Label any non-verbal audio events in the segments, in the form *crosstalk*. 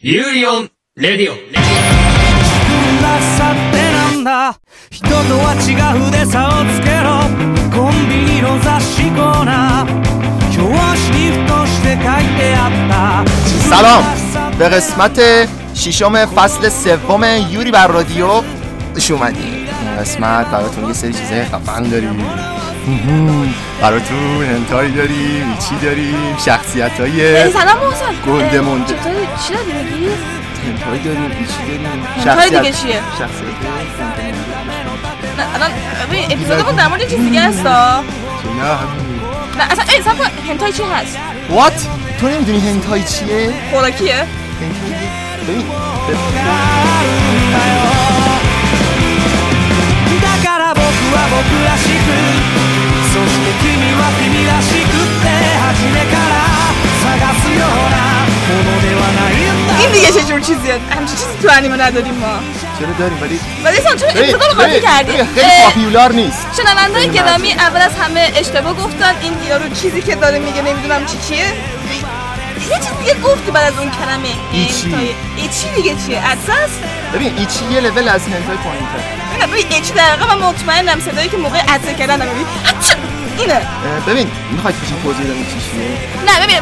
ユーリオンレディオらさってなんだ人とは違うで差をつけろコンビニの雑誌コーナー表紙にふとして書いてあった سلام به قسمت ششم فصل سوم یوری بر رادیو خوش اومدیم این قسمت براتون یه سری چیزای خفن داریم براتون انتای داریم چی داریم شخصیت های سلام محسن گنده اه، مونده. چطوری چی داری میگی؟ انتای داریم چی داریم انتهای دیگه چیه؟ شخصیت نه الان ببین اپیزودمون در مورد یه چیز دیگه هستا نه همین نه اصلا ای سب هنتای چی هست؟ وات تو نمیدونی هنتای چیه خوراکیه؟ هنتای ببین だから僕は僕らしくそして君は君 らしくって初めから探すようなものではないんだ این دیگه چه جور چیزیه؟ همچین چیزی تو انیمه نداریم ما چرا داریم ولی ولی سان چرا ببین، اپیزود رو قاطی ببین، کردی؟ ببین، خیلی اه، پاپیولار نیست شنوندای خیلی گرامی اول از همه اشتباه گفتن این یارو چیزی که داره میگه نمیدونم چی چیه یه چیز دیگه گفتی بعد از اون کلمه ایچی. ایچی دیگه چیه؟ اساس؟ ببین ایچی یه لول از هنتای پایین نه ببین ایچی دقیقا من مطمئنم صدایی که موقع عطسه کردن نمیبین اینه. ببین می‌خوای چی توضیح بدم چی چیه؟ نه ببین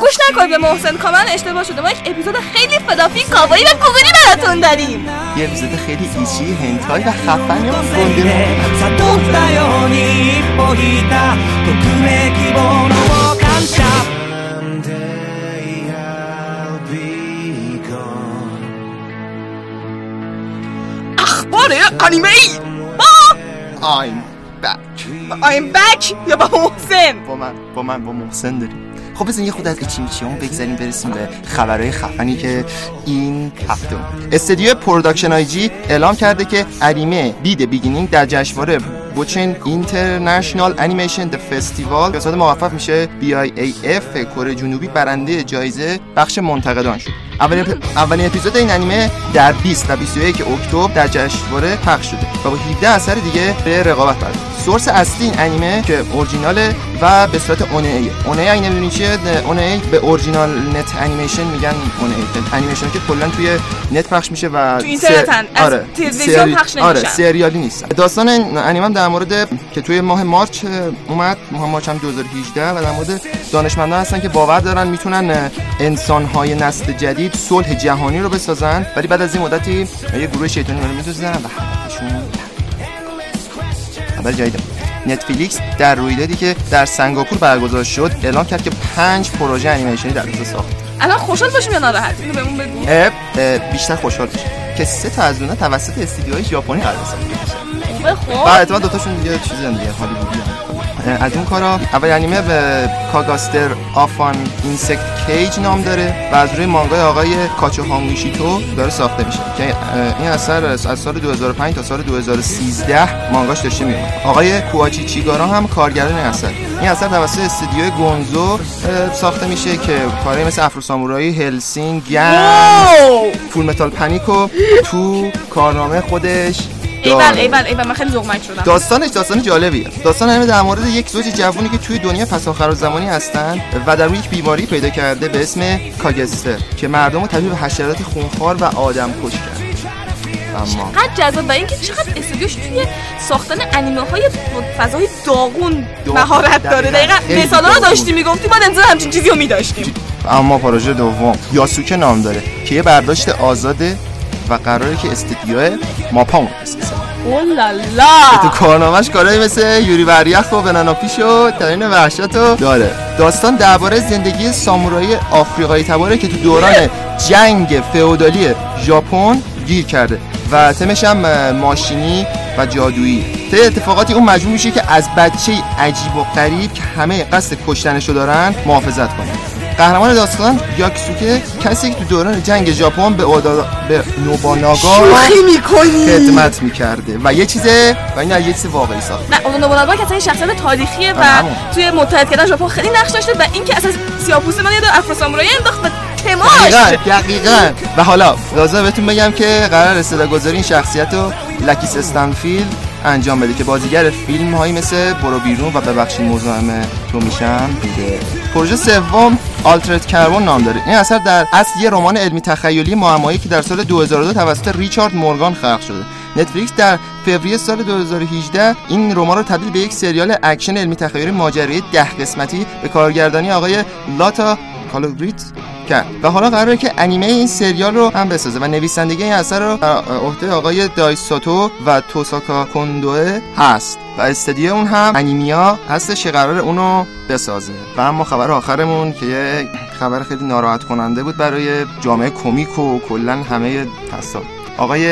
گوش نکنید به محسن کاملا اشتباه شده. ما یک اپیزود خیلی فدافی کاوایی و گوگلی براتون داریم. یه اپیزود خیلی ایچی هنتای و خفنی و گنده داره انیمه ای آه I'm back. I'm back? یا با محسن؟ با من با من با محسن داریم. خب بزن یه خود از اچیمیچیامو بگذاریم برسیم به خبرهای خفنی که این هفته استدیو Production I.G اعلام کرده که انیمه B The Beginning در جشنواره Bucheon International Animation Festival به موفق میشه BIAF کره جنوبی برنده جایزه بخش منتقدان شد. اولین, اپ- اولین اپیزود این انیمه در 20 و 21 اکتبر در جشنواره پخش شده. و با 17 اثر دیگه به رقابت پرداخت source اصلی این انیمه که اورجیناله و به صورت ONA ONA نمی‌دونی چیه ONA به original net animation میگن ONA انیمیشن که کلا توی net پخش میشه و تو اینترنتن، سر- آره تلویزیون پخش آره نمیشن. سریالی نیست. داستان انیمه هم در مورد که توی ماه March اومد ماه March هم 2018 و در مورد دانشمندان هستن که باور دارن می‌تونن انسانهای نسل جدید صلح جهانی رو بسازن ولی بعد از این مدتی یه گروه شیطانی رو میدزدن و هدفشون خبر جدید. نتفلیکس در رویدادی که در سنگاپور برگزار شد اعلام کرد که پنج پروژه انیمیشنی در حوزه ساخت. الان خوشحال باشیم یا ناراحت؟ اینو بهمون بگو. اه، اه، بیشتر خوشحال بشه که سه تا از اونها توسط استدیوهای ژاپنی قرار ساخته خوبه خب. بعد احتمال دوتاشون دیگه چیزی دیگه هالیوودی. از اون کارا اول انیمه به Cagaster of an Insect Cage نام داره و از روی مانگای آقای کاچو هاشیموتو داره ساخته میشه که این اثر از سال 2005 تا سال 2013 مانگاش داشته میاد. آقای کوایچی چیگیرا هم کارگردان اثر. این اثر توسط استودیو گونزو ساخته میشه که کارهای مثل Afro Samurai Hellsing Gantz Full Metal Panic و تو کارنامه خودش ایول داره. ایول ایول من خیلی ذوق‌مرگ شدم داستانش داستان جالبیه داستان همه در مورد یک زوج جوونی که توی دنیا پساآخرزمانی هستن و در یک بیماری پیدا کرده به اسم کاگستر که مردم رو تبدیل به حشراتی خونخوار و آدم کش کرد اما چقدر جذاب و اینکه چقدر استودیوش توی ساختن انیمه های فضای داغون. مهارت داره دقیقاً. مثالا رو. داشتی می‌گفتی بعد انتظار همچین چیزی رو میداشتیم اما پروژه دوم یاسوکه نام داره که یه برداشت آزاده و قراره که استودیو ماپا بسازه. تو اولالا کارنامهش کارهایی مثل یوری بریخ و بنانا پیش و ترین وحشت رو داره. داستان درباره زندگی سامورایی آفریقایی تباره که تو دوران جنگ فئودالی ژاپن گیر کرده و تمش هم ماشینی و جادویی. طی اتفاقاتی اون مجبور میشه که از بچه عجیب و غریب که همه قصد کشتنشو دارن محافظت کنه. قهرمان داستان یاکسوکه کسی که تو دوران جنگ ژاپن به, اودا... به نوباناگا شوخی می‌کنی. خدمت می‌کرده و یه چیزه و این یه چیز واقعی ساخته. نه اون نوباناگا که اصلا این شخصیت تاریخیه و همون. توی متحد کردن ژاپن خیلی نقش داشته و اینکه اصلا سیاپوسته من یاد Afro Samurai انداخت و تماش. دقیقا دقیقا. و حالا لازم بهتون بگم که قرار صدا گذاری این شخصیت رو لکیث استنفیلد انجام بده که بازیگر فیلم هایی مثل برو بیرون و ببخشید مزاحم تو میشم. بوده پروژه سوم Altered Carbon نام داره. این اثر در اصل یه رمان علمی تخیلی معمایی که در سال 2002 توسط ریچارد مورگان خلق شده. نتفلیکس در فوریه سال 2018 این رمان رو تبدیل به یک سریال اکشن علمی تخیلی ماجرایی ده قسمتی به کارگردانی آقای لاتا کالوگریت کرد. و حالا قراره که انیمه این سریال رو هم بسازه و نویسندگی این اثر رو عهده آقای دایساتو و توساکا کوندوه هست. و استدیو اون هم انیمیا هستش که قرار اونو بسازه. و اما خبر آخرمون که یه خبر خیلی ناراحت کننده بود برای جامعه کمیک و کلا همه تصاب آقای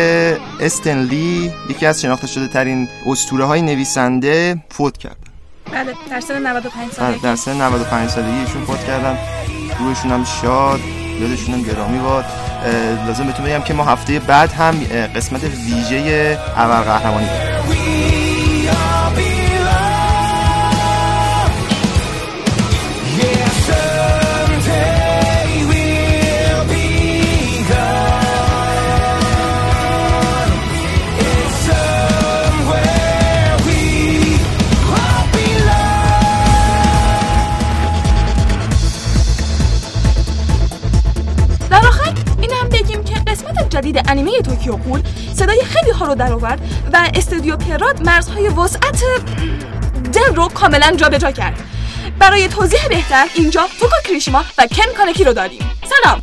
استنلی یکی از شناخته شده ترین اسطوره های نویسنده فوت کرد. بله در سن 95 در, سالگی. در سن 95 سالگی ایشون فوت کردن. روحشون هم شاد یادشون هم گرامی باد. لازم بهتون بگم که ما هفته بعد هم قسمت ویژه ابرقهرمانی داریم. رو در آورد و استودیو پراد مرزهای وسعت دل رو کاملا جابجا کرد. برای توضیح بهتر اینجا توکا کریشیما و کن کانکی رو داریم. سلام.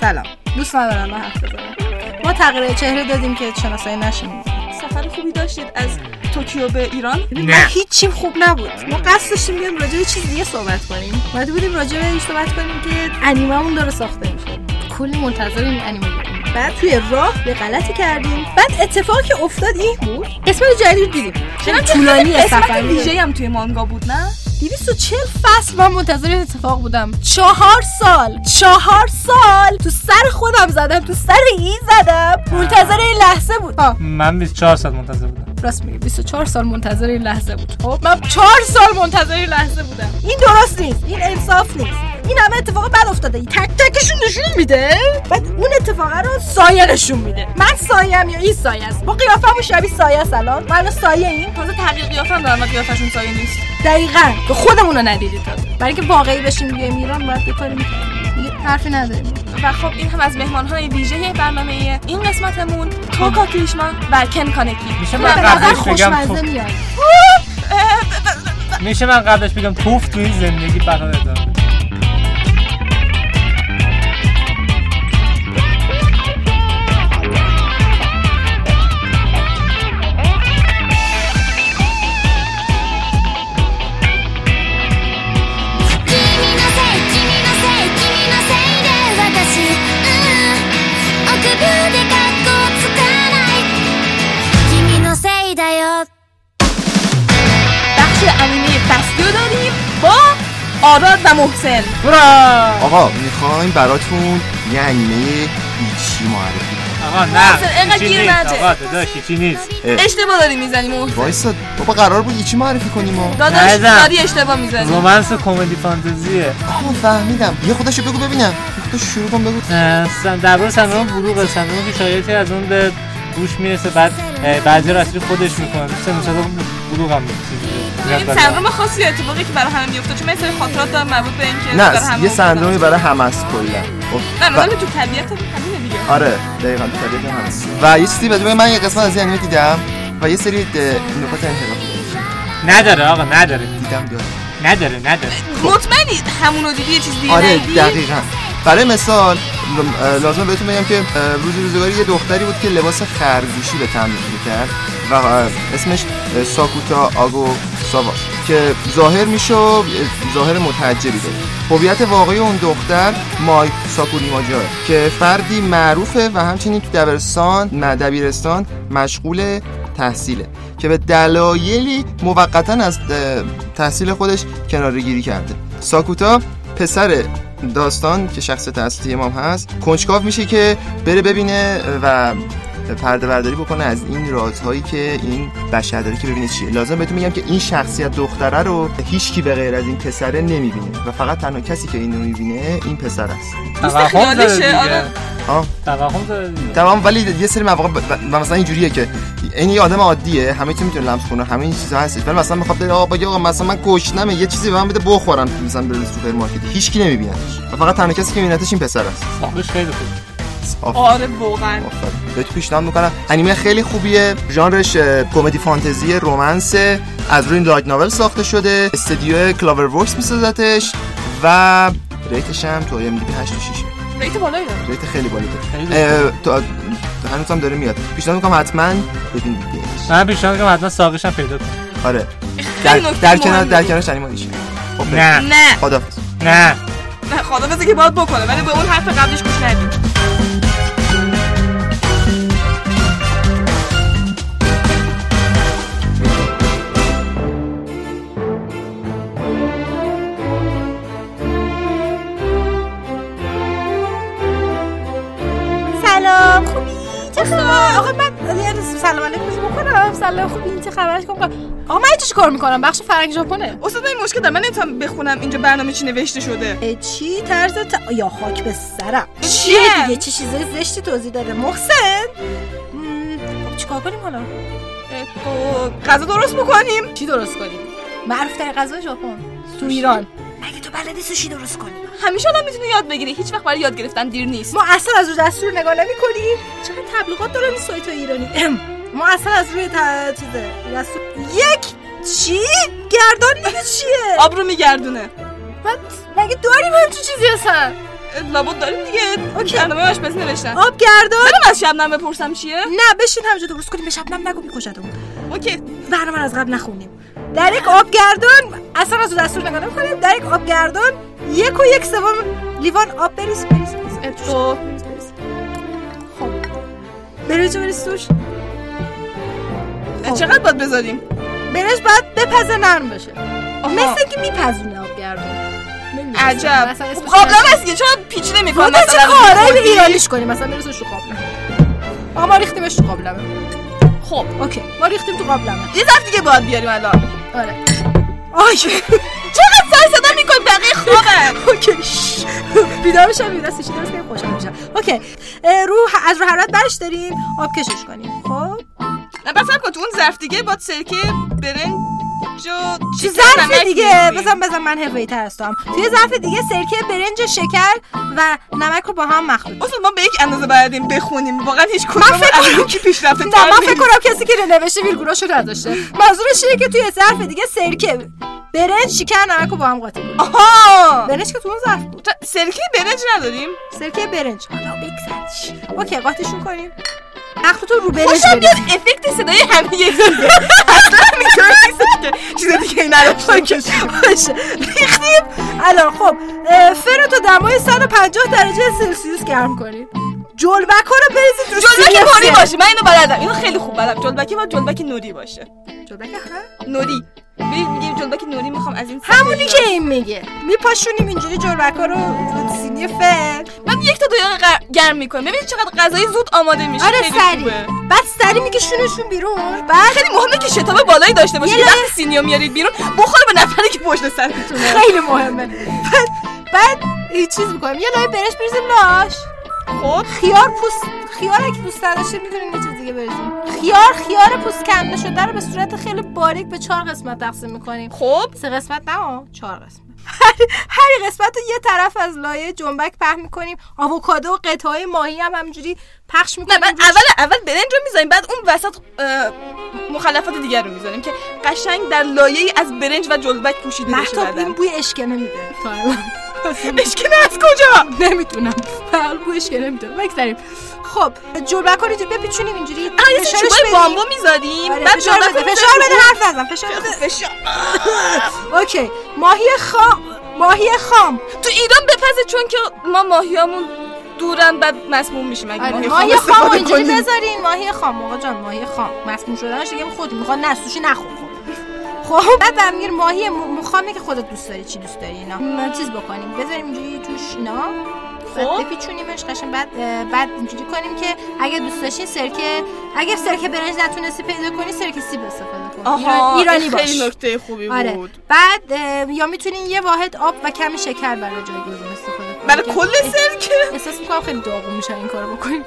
سلام. دوست ندارم من حرف بزنم. ما تغییر چهره دادیم که شناسایی نشیم. سفر خوبی داشتید از توکیو به ایران؟ نه. هیچیم خوب نبود. ما قصد داشتیم بیایم راجع به چیز دیگه صحبت کنیم. اومده بودیم راجع به این صحبت کنیم که انیممون داره ساخته میشه. کلی منتظر این انیمه بعد توی راه یه غلطی کردیم. بعد اتفاقی که افتاد این بود قسمت جدید دیدیم. خیلی طولانی سفر ویژه هم توی مانگا بود نه؟ 240 فصل من منتظر این اتفاق بودم. چهار سال. چهار سال. تو سر خودم زدم تو سر این زدم. منتظر این لحظه بود. ها من 24 ساعت منتظر بودم. راست میگی. 24 سال منتظر این لحظه بود. خب من 4 سال منتظر این لحظه بودم. این درست نیست. این انصاف نیست. این همه اتفاق بد افتاده. این تک تکشون نشون میده. بعد اون اتفاق رو سایه نشون میده. من سایه ام یا این سایه است؟ با قیافمون شبیه سایه است الان. الان سایه این. تازه تغییر قیافه هم دارم و قیافشون سایه نیست. دقیقا. به خودمون رو ندیدید تازه. برای اینکه واقعی بشیم بیایم ایران باید یه کاری می‌کنیم. دیگه حرفی نداریم. و خب این هم از مهمان های ویژه برنامه این قسمتمون توکا کریشما و کن کانکی. میشه به من قبلش بگم میشه من قبلش بگم توف تو این زندگی بقا ادامه「آراد و محسن. برا آقا می‌خوایم براتون یه انیمه ایچی معرفی کنیم. آقا محسن، نه اینقدر گیر نیست نده. آقا داداش هیچی نیست. اه، اشتباه داری می‌زنی محسن. وایسا بابا قرار بود ایچی معرفی کنیم و داداش. داری اشتباه می‌زنی. رومنس و کمدی فانتزیه. آها فهمیدم. یه خودشو بگو ببینم. خودش شروع کن بگو. اه، سن- درباره سندروم بلوغ سندروم که شایعاتی از اون به گوش می‌رسه بعد بعضی را اصلی خودش می‌کنه. سن مثلا بلوغ هم زیاد این. سندروم خاصی اتفاقی که برای همه میفته چون من سری خاطرات دارم مربوط به اینکه برای نه همه یه. سندرومی برای همه است کلا. خب، نه نه تو طبیعت همینه دیگه. آره دقیقا تو طبیعت هم هست و یه چیزی بگم، من یه قسمت از این انیمه دیدم و یه سری نکات انحرافی نداره آقا نداره. دیدم داره. نداره نداره. مطمئنی؟ همونو دیدی یه چیز دیگه آره؟ دقیقا. برای مثال لازم بهتون بگم که اه، روز روزگاری یه دختری بود که لباس خرگوشی به تن می‌کرد و اسمش ساکوتا آگو ساوا که ظاهر میشه و ظاهر متعجبی داره هویت واقعی اون دختر مای ساکوریماجا که فردی معروفه و همچنین تو دبیرستان دبیرستان مشغول تحصیله که به دلایلی موقتا از تحصیل خودش کناره گیری کرده. ساکوتا پسر داستان که شخصیت اصلی امام هست کنجکاو میشه که بره ببینه و پرده برداری بکنه از این رازهایی که این بشر داره که ببینه چیه. لازم بهتون میگم که این شخصیت دختره رو هیچکی به غیر از این پسره نمی‌بینه و فقط تنها کسی که اینو می‌بینه این پسر است. توهم. آره. توهم ولی یه سری مواقع ب- ب- مثلا اینجوریه که این یه آدم عادیه همه چی می‌تونه لمس کنه همه این چیزا هستش. ولی مثلا می‌خواد بره آقا بگه آقا مثلا من گشنمه یه چیزی به من بده بخورم مثلا بره سوپرمارکت. هیچ کی نمیبینتش و فقط تنها کسی که میبینتش این پسر است. خیلی خوب. آره واقعا. بهت پیشنهاد می‌کنم. انیمه خیلی خوبیه. ژانرش کمدی فانتزی romance از روی light novel ساخته شده. استودیو CloverWorks میسازتش و rate ش هم تو IMDb 8 و 6 rate بالایی داره. rate خیلی بالا خیلی داره تو هنوز هم داره میاد. پیشنهاد می‌کنم حتما ببین دیگه. من پیشنهاد می‌کنم حتما ساقش هم پیدا کن آره. در, کنار در. کنارش انیمایشن خب نه. نه. خدافظ نه. نه خدافظی که باید بکنه ولی به اون حرف قبلش گوش ندیم. بکنم سلام خوبی چه خبر آقا آقا من چی کار می‌کنم؟ بخش فرنگ ژاپنه استاد من این مشکل دارم. من نمی‌تونم بخونم اینجا برنامه چی نوشته شده. چی؟ طرز ت... یا خاک به سرم. چیه؟ چیه دیگه؟ چه چیزای زشتی توضیح داده؟ محسن! مم، خب چیکار کنیم حالا؟ تو غذا درست بکنیم. چی درست کنیم؟ معروف ترین غذای ژاپن. تو ایران. مگه تو بلدی سوشی درست کنی؟ همیشه آدم می‌تونه یاد بگیره. هیچ وقت برای یاد گرفتن دیر نیست. ما اصلا از روی دستور نگاه نمی کنیم چقدر تبلیغات دارن این سایت ایرانی؟ *clears throat* ما اصلا از روی. چیزه. یک چی؟ گردان دیگه چیه؟ آب رو میگردونه. بعد مگه داریم همچین چیزی اصلا؟ لابد داریم دیگه. اوکی. برنامه آشپزی نوشتن آب گردان. برم از شبنم بپرسم چیه؟ نه بشین همینجا درست کنیم. به شبنم نگو میکشتمون اوکی. برنامه از قبل نخونیم در یک آبگردان اصلا از دستور نگاه نمی‌کنیم. در یک آبگردان یک و یک سوم لیوان آب. بریز بریز بریز. بریز بریز. خب. رو بریز توش. چقدر باید بذاریم؟ برنج باید بپزه نرم بشه آها. مثل که میپزونه آبگردان نمی‌دونم. عجب. مثلا قابلمه چیه؟ است دیگه. چرا پیچیده می‌کنه خدا چه مثلا کارایی؟ ایرانیش کنیم مثلا برسه تو قابلمه. آقا ما ریختیمش تو قابلمه. خب. اوکی. ما ریختیم تو قابلمه. یه ظرف دیگه باید بیاریم الان. آره. آی. چقدر سر صدا می‌کنی؟ بقیه خوابن OK. بیدار یه دست سوشی درست کنیم خوشحال میشم OK. رو از رو حرارت برش داریم. آب کشش کنیم. خب. نه بس کن تو اون ظرف دیگه باید سرکه برنج و چی چیز ظرف دیگه. بزن بزن من حرفه‌ای تر هستم توی ظرف دیگه سرکه برنج شکر و نمک رو با هم مخلوط. اصلا ما به یک اندازه بایدیم بخونیم واقعا هیچ کدوم فکر از یکی پیشرفته من فکر کنم کسی که نوشته ویرگولاشو نداشته. منظورش اینه که توی ظرف دیگه سرکه برنج شکر نمک رو با هم قاطی کنیم. آها! برنج که تو اون ظرف بود. سرکه برنج نداریم. سرکه برنج. حالا بگذرش اوکی قاطیشون کنیم. مخلوط رو برنج خوشم بریزیم افکت صدای همه یک چیزه *laughs* اصلا اینطوری نیست که چیز دیگه نداشته باشه. ریختیم. الان خب فرو تا دمای 150 درجه سلسیوس گرم کنیم. جلبک ها رو بریزید رو جلبک نوری. باشه. من اینو بلدم. اینو خیلی خوب بلدم. جلبکی با جلبک نوری باشه. جلبک ها؟ نوری. میگه جلبک نوری می‌خوام از این همونی که این میگه. میپاشونیم اینجوری جلبک ها رو سینی فر من یک تا دو دقیقه گرم می‌کنم. ببین چقدر غذای زود آماده میشه. آره سریع. بعد سریع میکشونشون بیرون. بعد خیلی مهمه که شتاب بالایی داشته باشی یه وقتی سینیو میارید بیرون بخوره به نفری که پشت سرتونه خیلی مهمه. بعد بعد این چیز می‌کنیم یه لایه برش بریزیم لاش. خب. خیار پوست خیار اگه دوست نداشته چیز دیگه خیار خیار پوست کنده شده رو به صورت خیلی باریک به چهار قسمت تقسیم می‌کنیم. خب. سه قسمت نه چهار قسمت. هر قسمت رو یه طرف از لایه جنبک پهن می‌کنیم. آووکادو و قطعه ماهی هم همجوری پخش نه می‌کنیم. بعد اول اول برنج رو می‌ذاریم بعد اون وسط مخلفات دیگر رو می‌ذاریم که قشنگ در لایه از برنج و جلبک پوشیده بشه این بوی اشکنه میده تا الان. *laughs* اشکنه از کجا؟ نمی‌تونم بوی اشکنه میده بگذاریم. خب رو اینجوری بپیچونیم اینجوری. فشارش چوبای. بامبو می‌ذاریم آره، بعد فشار بده فشار بده حرف نزن. فشار بده فشار. اوکی. ماهی خام. ماهی خام. تو ایران بپزه چون که ما ماهیامون دورن بعد مسموم میشیم اگه آره، ماهی خام اینجوری بذارین. ماهی خام. آقا جان ماهی خام. مسموم شدنش دیگه خودت می‌خواد نه سوشی نخور خب بعد برم میگیر ماهی که خودت دوست داری چی دوست داری اینا؟ چیز بکنیم بذاریم اینجوری توش اینا. بعد خب. بپیچونیمش قشنگ بعد بعد اینجوری کنیم که اگه دوست داشتین سرکه اگه سرکه برنج نتونستی پیدا کنی سرکه سیب استفاده کن آها ایرانی باش. خیلی نکته خوبی آره. بود. بعد اه، یا می‌تونین یه واحد آب و کمی شکر برای جایگزین استفاده کنین برای کل سرکه احساس می‌کنم خیلی داغون میشه این کارو بکنیم.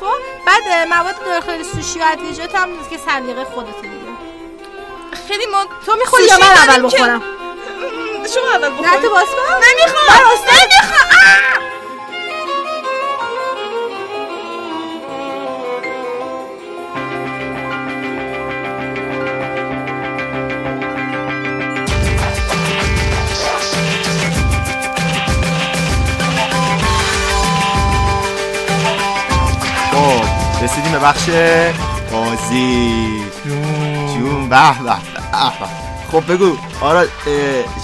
خب بعد مواد داخل سوشی و ادویجات هم که سلیقه دیگه خیلی ما تو می‌خوری یا من اول بخورم؟ شما اول نه تو باز کن. نمی‌خوام. نمی‌خوام. خب رسیدیم به بخش بازی. جون به به. خب بگو.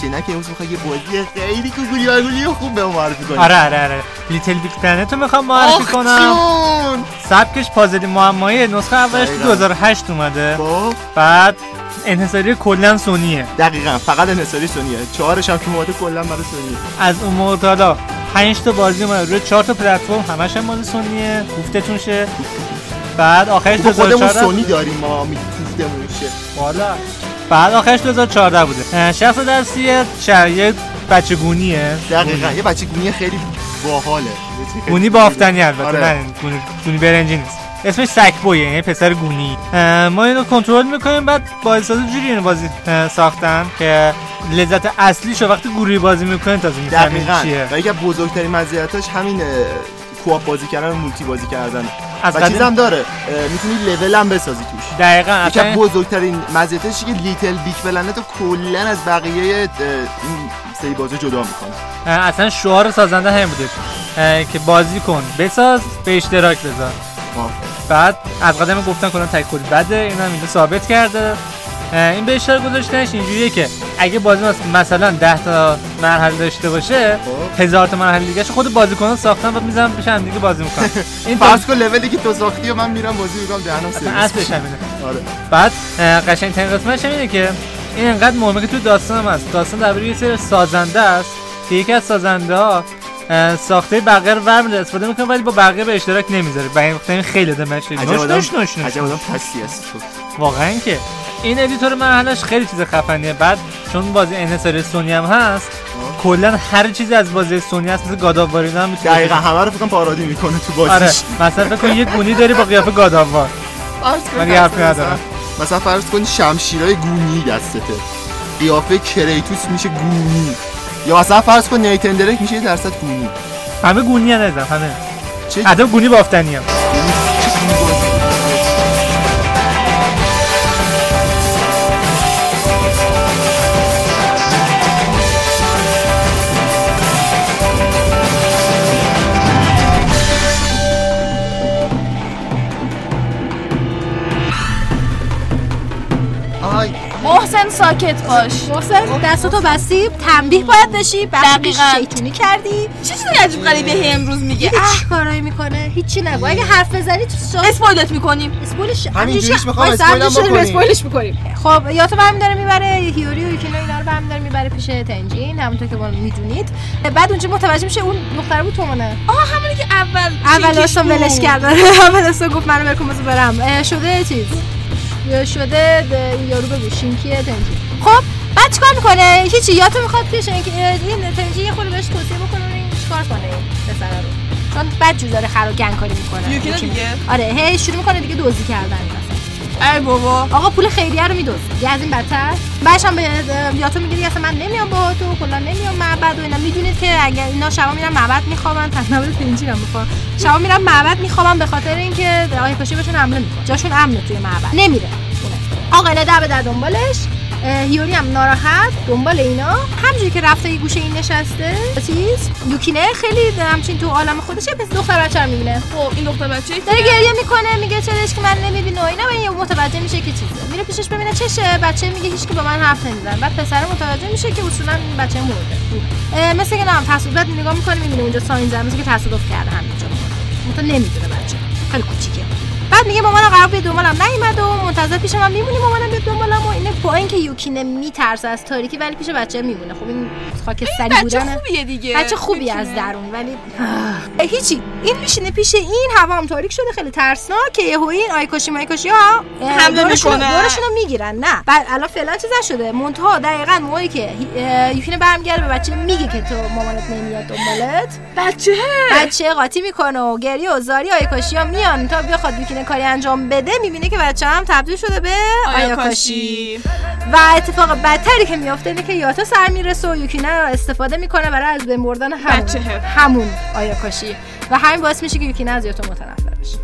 شنیدم که امروز می‌خوای یه بازی خیلی گوگولی و خوب به ما معرفی کنی. آره آره آره. Little Big Planet رو می‌خوام معرفی آخ کنم. جون! سبکش پازلی معمایی نسخه اولش تو دقیقاً. 2008 اومده. خب. بعد انحصاری کلا سونیه. دقیقا فقط انحصاری سونیه. چهارش هم که اومده کلا برای سونیه. از اون موقع تا حالا 5 تا بازی اومده. روی 4 تا پلتفرم همش هم مال سونیه. گفتتون شه بعد آخرش خب خودمون 2014 سونی داریم ما میگفتمون شه بالا بعد آخرش 2014 بوده. شخص دستیه شرایط بچگونیه. دقیقا یه بچه گونی خیلی باحاله. گونی بافتنی البته آره. نه گونی, برنجی نیست. اسمش سکبویه یعنی پسر گونی. ما اینو کنترل می‌کنیم بعد بازیسازا جوری اینو بازی ساختن که لذت اصلیشو وقتی گروهی بازی می‌کنین تازه می‌فهمین چیه. و یکی بزرگترین مزیتاش همین co-op بازی کردن و multi بازی کردن. از قدیم- چیز هم داره می‌تونی لول هم بسازی توش. دقیقا یکی از بزرگترین مزیتش که Little Big Planet رو کلا از بقیه این سری بازی جدا می‌کنه اصلا شعار سازنده همین بوده. که بازی کن. بساز به اشتراک بذار. بعد از قدیم گفتن کلا تک خوری بده. این هم اینجا ثابت کرده. این به اشتراک گذاشتنش اینجوریه که اگه بازی مثلا 10 تا مرحله داشته باشه خب. هزار تا مرحله دیگه خود بازیکنان ساختن و می‌ذارن پیش هم دیگه بازی می‌کنن. *laughs* این فرض کن لولی که تو ساختی و من میرم بازی می‌کنم دهنم سرویس اصلش. همینه. *laughs* آره. بعد اه، قشنگترین قسمتش اینه که این انقدر مهمه که تو داستان هم هست. داستان درباره یه سری سازنده است که یکی از سازنده ها ساخته بقیه رو استفاده می‌کنه ولی با بقیه به اشتراک نمی‌ذاره. و این خیلی خیلی آدم نوش. عجب آدم پستی هست تو. واقعا که این editor مرحلش خیلی چیز خفنیه. بعد چون بازی انحصاری سونی هم هست کلا هر چیزی از بازی سونی هست مثل God of War هم می‌تونی دقیقا همه رو فکر کنم parody می‌کنه تو آره بازیش مثلا فکر کن یه گونی داری با قیافه گاداوار من یه حرفی ندارم. مثلا فرض کن شمشیرای گونی دستته. قیافه کریتوس میشه گونی. یا مثلا فرض کن نیتن دریک میشه یه درصد گونی. همه گونی هم نزن همه. چه گونی بافتنی هم. محسن ساکت باش. محسن دستاتو بستی تنبیه باید بشی. بعد دقیقاً. شیطونی کردی. چه چیزی عجیب غریبه امروز میگه چی کارایی می‌کنه. هیچی نگو. اگه حرف بزنی تو شا... اسپویلت می‌کنیم. اسپولش همینجوریش می‌خوام. اسپویلش می‌کنیم. خب یا تو برمی داره می‌بره. هیوری و یوکینا اینا رو برمی داره می‌بره پیش تنجین. همونطور که ما می‌دونید. بعد اونجا متوجه میشه اون دختر بود تومنه آها همونی که اول اول اصلا. ولش کرد. *laughs* اول اصلا گفت منو ول کن بذار برم. شده چیز. یا شده یارو بگو شینکی تنجی. خب بعد چیکار می‌کنه؟ هیچی یا تو می‌خواد که اه، این تنجی یه خورده بهش توصیه بکنه این چیکار کنه پسره رو. چون بد جور داره خر و گن کاری می‌کنه. یوکینا دیگه؟ آره هی شروع می‌کنه دیگه دزدی کردن. ای بابا. آقا پول خیریه رو میدوز. دیگه از این بدتر. بعدش هم به یا تو میگی دیگه اصلا من نمیام با تو کلا نمیام. معبد و اینا. می‌دونید که اگر اینا شبا میرن معبد میخوابن. تنها پنجی هم می‌خوام شبا میرن معبد میخوابن به خاطر اینکه آقای کاشی بهشون حمله می‌کنه جاشون امنه توی معبد. نمیره. آقا در به در دنبالش. هیوری هم ناراحت دنبال اینا. همجوری که رفته یه گوشه این نشسته. چیز؟ یوکینه خیلی همچین تو عالم خودش یه پس دختر بچه رو می‌بینه. خب این دختر بچه داره گریه می‌کنه میگه چرا که من نمی‌بینه و اینا و این متوجه میشه که چیزه. میره پیشش ببینه چشه بچه میگه هیچ که با من حرف نمی‌زنه. بعد پسر متوجه میشه که اصولا این بچه مرده. اه، مثل که نام تصادف بعد نگاه می‌کنه می‌بینه اونجا ساین زده مثل که تصادف کرده همینجا. تو نمی‌دونه بچه. خیلی کوچیکه. بعد میگه مامانم قرار به دنبالم. نیومد و منتظر پیش من میمونی مامانم به دنبالم و اینه با اینکه یوکینه میترسه از تاریکی ولی پیش بچه میمونه. خب این خاکستری بچه بودنه. خوبیه دیگه. بچه خوبی از درون ولی آه، هیچی. این میشینه پیش این هوا هم تاریک شده خیلی ترسناک. که یهو این آیکوشی مایکوشی ها حمله می‌کنن. دورشون رو می‌گیرن. نه. بعد الان فعلا چیز نشده؟ منتها دقیقاً موقعی که یوکینه برمیگرده به بچه میگه که تو مامانت نمیاد دنبالت. بچه. بچه قاطی می‌کنه و گریه و زاری آیکاشی ها میان تا بخواد یوکینه کاری انجام بده می‌بینه که بچه هم تبدیل شده به آیاکاشی. و اتفاق بدتری که میافته اینه که یاتا سر می‌رسه و یوکینه رو استفاده می‌کنه برای از بین بردن همون. همون آیاکاشی. و همین باعث میشه که یوکینه از یاتا متنفر بشه.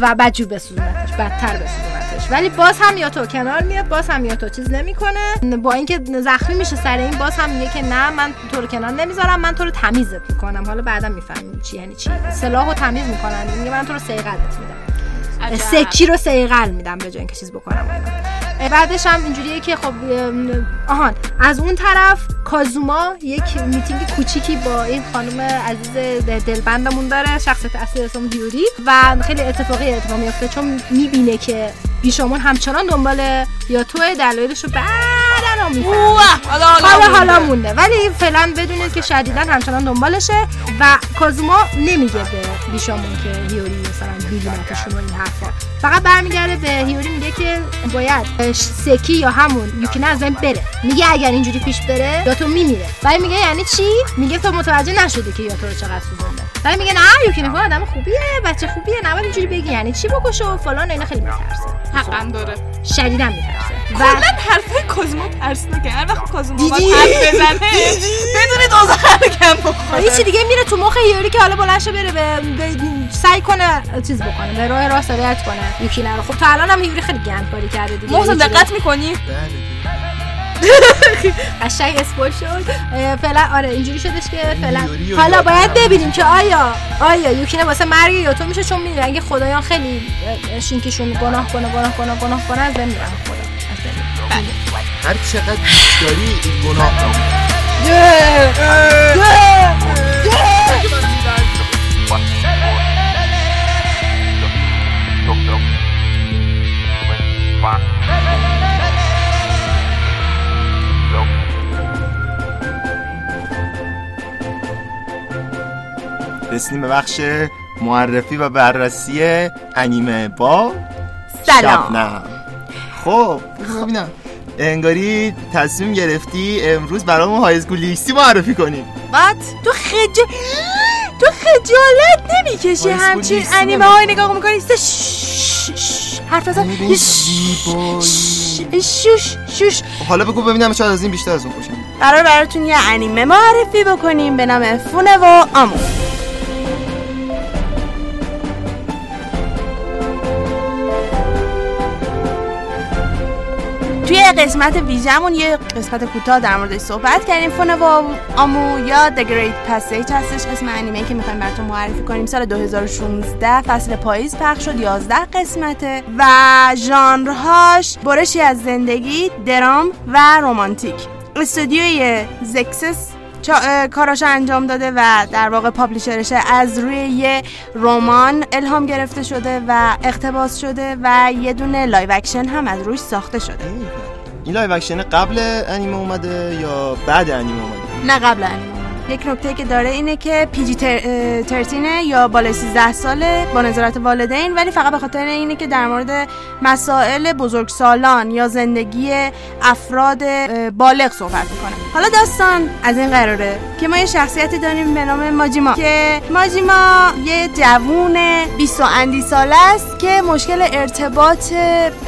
و بدجور بسوزونتش بدتر بسوزونتش ولی باز هم یاتو کنار میاد باز هم یاتو چیز نمی‌کنه. با اینکه زخمی میشه سر این باز هم میگه که نه من تو رو کنار نمی‌ذارم من تو رو تمیزت می‌کنم. حالا بعدا می‌فهمیم چی یعنی چی. سلاحو تمیز می‌کنن. میگه من تو رو سیقلت میدم. سکی رو سیقل میدم به جای اینکه چیز بکنم. بعدش هم اینجوریه که خب آهان از اون طرف کازوما یک میتینگ کوچیکی با این خانم عزیز دلبندمون داره شخصیت اصلی اسم هیوری و خیلی اتفاقی اتفاق میفته چون می‌بینه که بیشامون همچنان دنبال یا تو دلایلش رو بعدا حالا حالا حالا مونده. ولی فعلا بدونید که شدیدا همچنان دنبالشه و کازوما نمیگه به بیشامون که هیوری مثلا میبینتشون و این حرفا. فقط برمیگرده به هیوری میگه که باید سکی یا همون یوکینه از بین بره. میگه اگر اینجوری پیش بره یا تو میمیره. ولی میگه یعنی چی؟ میگه تو متوجه نشدی که یا تو رو چقدر سوزونده ولی میگه نه یوکینه خود آدم خوبیه بچه خوبیه نباید اینجوری بگی. یعنی چی بکشه و فلان اینا خیلی میترسه. حقا داره. شدیدا میترسه. و کلا حرفای کازوما ترسناکه. هر وقت باید دیدی؟ حرف بزنه *laughs* بدونید اوضاع کم بخوره چی دیگه میره تو مخ هیوری که حالا بلند شه بره به, به سعی کنه چیز بکنه به راه راست هدایت کنه. یوکینه رو خب تا الان هم هیوری خیلی گند کاری کرده دیگه. محسن دقت می‌کنی؟ *laughs* قشنگ اسپول شد. فعلا آره اینجوری شدش که فعلا هیوری و حالا باید. ببینیم که آیا آیا یوکینه واسه مرگ یوتو میشه چون می‌دونن اگه خدایان خیلی شینکیشون گناه کنه گناه کنه گناه کنه از بین میرن خدا. میرن. هر چقدر دوست داری گناه کن رسیدیم به بخش معرفی و بررسی انیمه با سلام. شبنم خب. بذار ببینم. انگاری تصمیم گرفتی امروز برامون های اسکول لیستی معرفی کنیم بعد تو خج تو خجالت نمی‌کشی همچین انیمه های نگاه می‌کنی حرف نزن. شوش شوش خب حالا بگو ببینم شاید از این بیشتر از اون خوشم قرار براتون یه انیمه معرفی بکنیم به نام فونه و آمو توی قسمت ویژمون یه قسمت کوتاه در موردش صحبت کردیم. فونه و آمو یا The Great Passage هستش. اسم انیمه که می‌خوایم براتون معرفی کنیم. سال 2016 فصل پاییز پخش شد. 11 قسمته و ژانرهاش برشی از زندگی درام و رومانتیک استودیوی زکسس کاراش انجام داده و در واقع publisher شه از روی یه رمان الهام گرفته شده و اقتباس شده و یه دونه live action هم از روش ساخته شده. این live action قبل انیمه اومده یا بعد انیمه اومده؟ نه قبل انیمه. یک نکته که داره اینه که PG 13 یا بالای 13 ساله با نظارت والدین ولی فقط به خاطر اینه که در مورد مسائل بزرگسالان یا زندگی افراد بالغ صحبت می‌کنه. حالا داستان از این قراره که ما یه شخصیتی داریم به نام ماجیما که ماجیما یه جوون 20 و اندی ساله است که مشکل ارتباط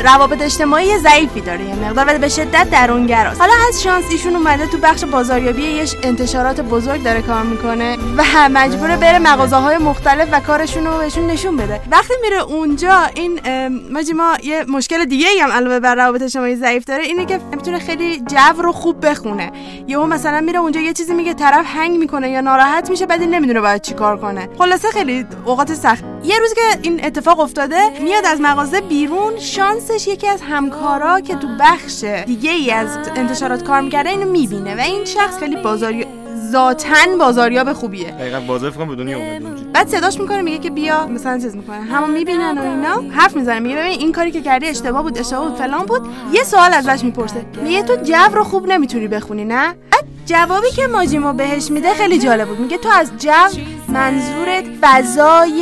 روابط اجتماعی ضعیفی داره یه مقدار به شدت درونگراست. حالا از شانس ایشون اومده تو بخش بازاریابی یه انتشارات بزرگ داره کار می‌کنه و مجبوره بره مغازه های مختلف و کارشون رو بهشون نشون بده. وقتی میره اونجا این ام، ماجیما یه مشکل دیگه ای هم علاوه بر روابط اجتماعی ضعیف داره اینه که می‌تونه خیلی جو رو خوب بخونه. یهو مثلا میره اونجا یه چیزی میگه طرف هنگ می‌کنه یا ناراحت میشه بعد نمی‌دونه باید چیکار کنه. خلاصه خیلی اوقات سخت. یه روز که این اتفاق افتاده میاد از مغازه بیرون شانسش یکی از همکارا که تو بخش دیگه ای از انتشارات کار می‌کرده اینو می‌بینه و این شخص خیلی بازاری ذاتن بازاریاب خوبیه. دقیقاً بازار فکر کنم به دنیا اومده. بعد صداش می‌کنه میگه که بیا. مثلا چیز می‌کنه. همون می‌بینن و اینا. حرف می‌زنه میگه ببین این کاری که کردی اشتباه بود اشتباه بود فلان بود. یه سوال ازش می‌پرسه. میگه تو جو رو خوب نمی‌تونی بخونی نه؟ بعد جوابی که ماجیمو بهش میده خیلی جالب بود. میگه تو از جو منظورت فضای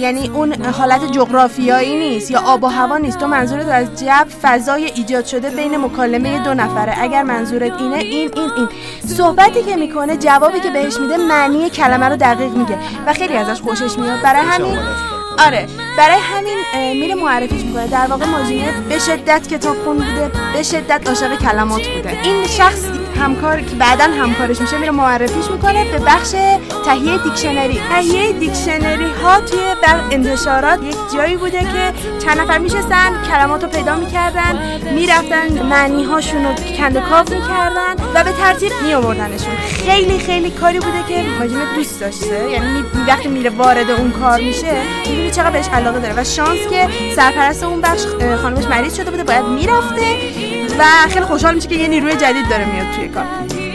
یعنی اون حالت جغرافیایی نیست یا آب و هوا نیست؟ تو منظورت از جو فضای ایجاد شده بین مکالمه دو نفره. اگر منظورت اینه این این این. صحبتی که می‌کنه جوابی که بهش میده معنی کلمه رو دقیق میگه و خیلی ازش خوشش میاد. برای همین آره برای همین میره معرفیش می‌کنه. در واقع ماجینه به شدت کتاب خون بوده به شدت عاشق کلمات بوده. این شخص همکار که بعدا همکارش میشه میره معرفیش می‌کنه به بخش تهیه دیکشنری. تهیه دیکشنری ها توی بر انتشارات یک جایی بوده که چند نفر میشستن کلمات رو پیدا می‌کردن می‌رفتن معنی هاشون رو کند و کاو می‌کردن و به ترتیب میآوردنشون. خیلی خیلی کاری بوده که ماجینه دوست داشته. یعنی وقتی میره وارد اون کار میشه. چقدر بهش علاقه داره و شانس که سرپرست اون بخش خانمش مریض شده بوده باید می‌رفته و خیلی خوشحال میشه که یه نیروی جدید داره میاد توی کار.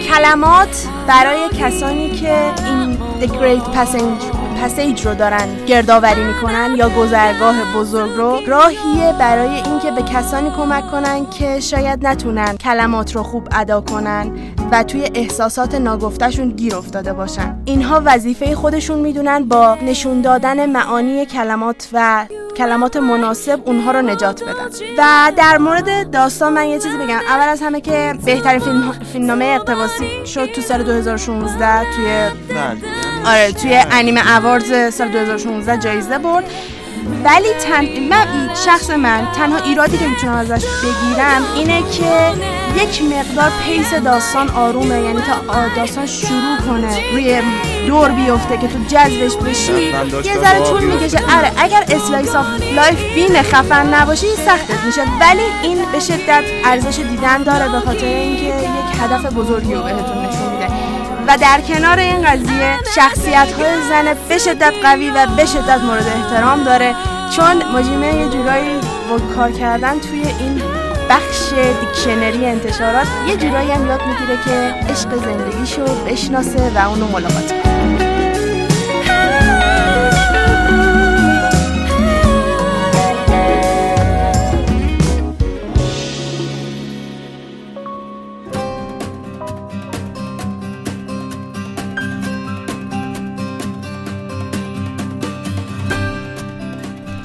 کلمات برای کسانی که این The Great Passage پسیج رو دارن گردآوری می‌کنن یا گذرگاه بزرگ رو راهیه برای اینکه به کسانی کمک کنن که شاید نتونن کلمات رو خوب ادا کنن. و توی احساسات ناگفتهشون گیر افتاده باشن. اینها وظیفه خودشون می‌دونن با نشون دادن معانی کلمات و کلمات مناسب اونها رو نجات بدن. و در مورد داستان من یه چیزی بگم. اول از همه که بهترین فیلم فیلمنامه اقتباسی شد تو سال 2016 توی بله. آره توی انیمه اواردز سال 2016 جایزه برد. ولی تن... من شخص من تنها ایرادی که می‌تونم ازش بگیرم اینه که یک مقدار پیس داستان آرومه یعنی تا داستان شروع کنه روی دور بیفته که تو جذبش بشی یه ذره طول. می‌کشه آره اگر slice of life بین خفن نباشی سختت میشه ولی این به شدت ارزش دیدن داره به خاطر اینکه یک هدف بزرگی رو بهتون نشون و در کنار این قضیه شخصیت های زن به شدت قوی و به شدت مورد احترام داره چون ماجیمه یه جورایی با کار کردن توی این بخش دیکشنری انتشارات یه جورایی هم یاد می‌گیره که عشق زندگیشو بشناسه و اونو ملاقات کنه.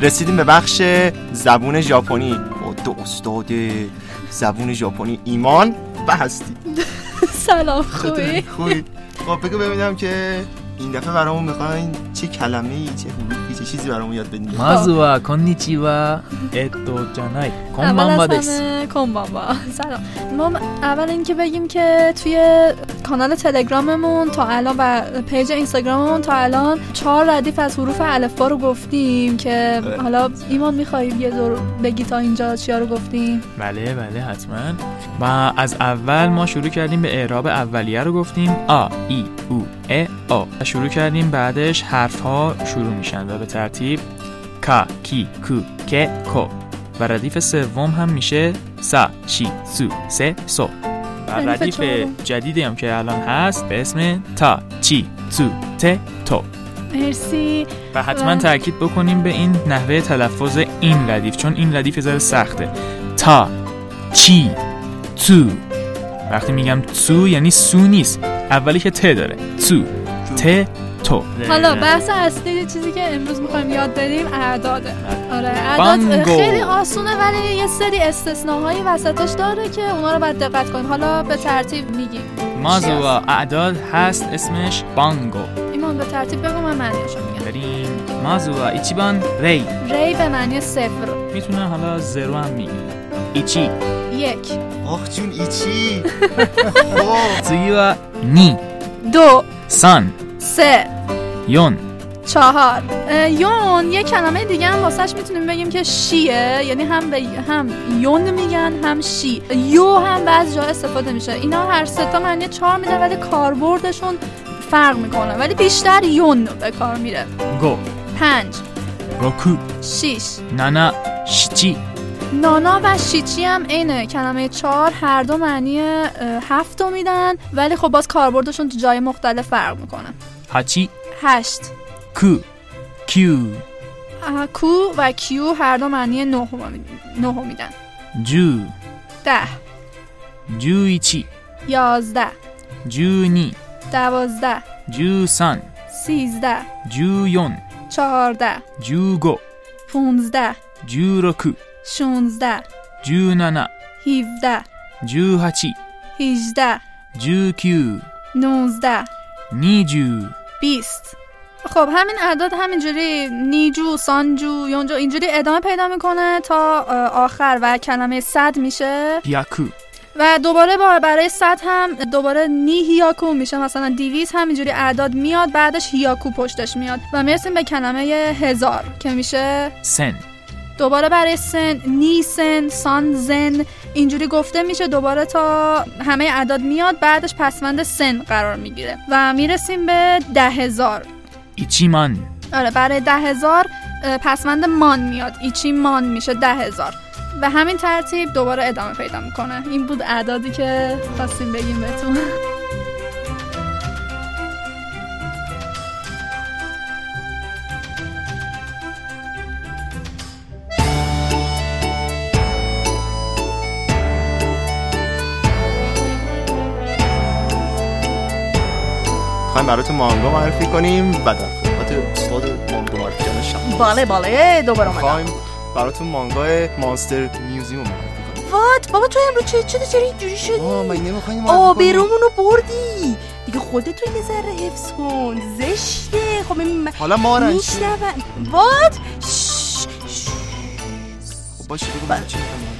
رسیدیم به بخش زبون ژاپنی. با دو استاد زبون ژاپنی ایمان و هستی. *laughs* سلام خوبی؟ خوبی. خب بگو ببینم که این دفعه برامون می‌خواین چه کلمه ای چه حروفی چه چیزی برام یاد بدین مازو کونیچی وا اتو جانای کنبانبا دس کنبانبا سلام ما اول اینکه بگیم که توی کانال تلگراممون تا الان و پیج اینستاگراممون تا الان چهار ردیف از حروف الفبا رو گفتیم که حالا ایمان میخوایی یه دور بگی تا اینجا چیا رو گفتیم بله بله حتما و از اول ما شروع کردیم به اعراب اولیه رو گفتیم آ ای او ا آ شروع کردیم بعدش حرف ها شروع میشن و به ترتیب کا کی کو که کو. و ردیف سوم هم میشه سا شی سو سه سو. و ردیف. جدیدی هم که الان هست به اسم تا چی تو ت تو. مرسی. و حتما و- تاکید بکنیم به این نحوه تلفظ این ردیف چون این ردیف ذره سخته. تا چی تو وقتی میگم تو یعنی سو نیست. اولی که ت داره. تو ت تو. حالا بحث اصلی چیزی که امروز می‌خوایم یاد بدیم اعداده. آره. اعداد بانگو. خیلی آسونه ولی یه سری استثناهایی وسطش داره که اونا رو باید دقت کنیم. حالا به ترتیب میگیم. مازو و اعداد هست اسمش بانگو. ایمان به ترتیب بگو من معنیشو میگم. بریم. مازو و ایچیبان ری. ری به معنی صفر. می‌تونه حالا زرو هم میگه ایچی. یک. آخ جون ایچی. *laughs* خب. تسوگی و نی. دو. سان. سه. یون. چهار. یون یه کلمه دیگه هم واسهش می‌تونیم بگیم که شیه. یعنی هم به هم یون میگن هم شی. یو هم بعض جا استفاده میشه. اینا هر سه تا معنی چهار میدن ولی کاربردشون فرق می‌کنه. ولی بیشتر یون به کار میره. گو. پنج. روکو شیش. نانا. شیچی. نانا و شیچی هم عین کلمه چهار هر دو معنی هفت میدن. ولی خب باز کاربردشون تو جای مختلف فرق می‌کنه. 8 8 کو. کیو. کو و کیو هر دو معنی نه نه میدن. جو. ده. جویچی یازده. جونی. دوازده. جوسان. سیزده. جویون. چهارده. جوگو. پونزده. جورکو. شونزده. جونانا. هیوده جوهچی. هیجده جوکیو. نوزده. نیجو. 20 خب همین اعداد همینجوری نیجو سانجو یونجو اینجوری ادامه پیدا می‌کنه تا آخر و کلمه صد میشه. یاکو. و دوباره با برای صد هم دوباره نی هیاکو میشه. مثلا دیویز همینجوری اعداد میاد بعدش هیاکو پشتش میاد. و می‌رسیم به کلمه هزار که میشه سن. دوباره برای سن نی سن سان زن اینجوری گفته میشه دوباره تا همه اعداد میاد بعدش پسوند سن قرار می‌گیره و می‌رسیم به ده هزار ایچی من آره برای ده هزار پسوند مان میاد. ایچی مان میشه ده هزار به همین ترتیب دوباره ادامه پیدا می‌کنه. این بود اعدادی که خواستیم بگیم بهتون. خواهیم براتون مانگا معرفی کنیم و در خدمت استاد مانگا معرفی کردن شما باله باله دوباره اومدم. براتون مانگای مانستر میوزیوم معرفی کنیم. وات؟ بابا تو امروز چه چه چرا اینجوری شدی آه من نمی‌خوایم آبرومونو بردی. دیگه خودت رو یه ذره حفظ کن. زشته. خب این حالا ما رنشی میشنون وات؟ شش، شش. خب باشه بگو بگو چی می‌خوایم.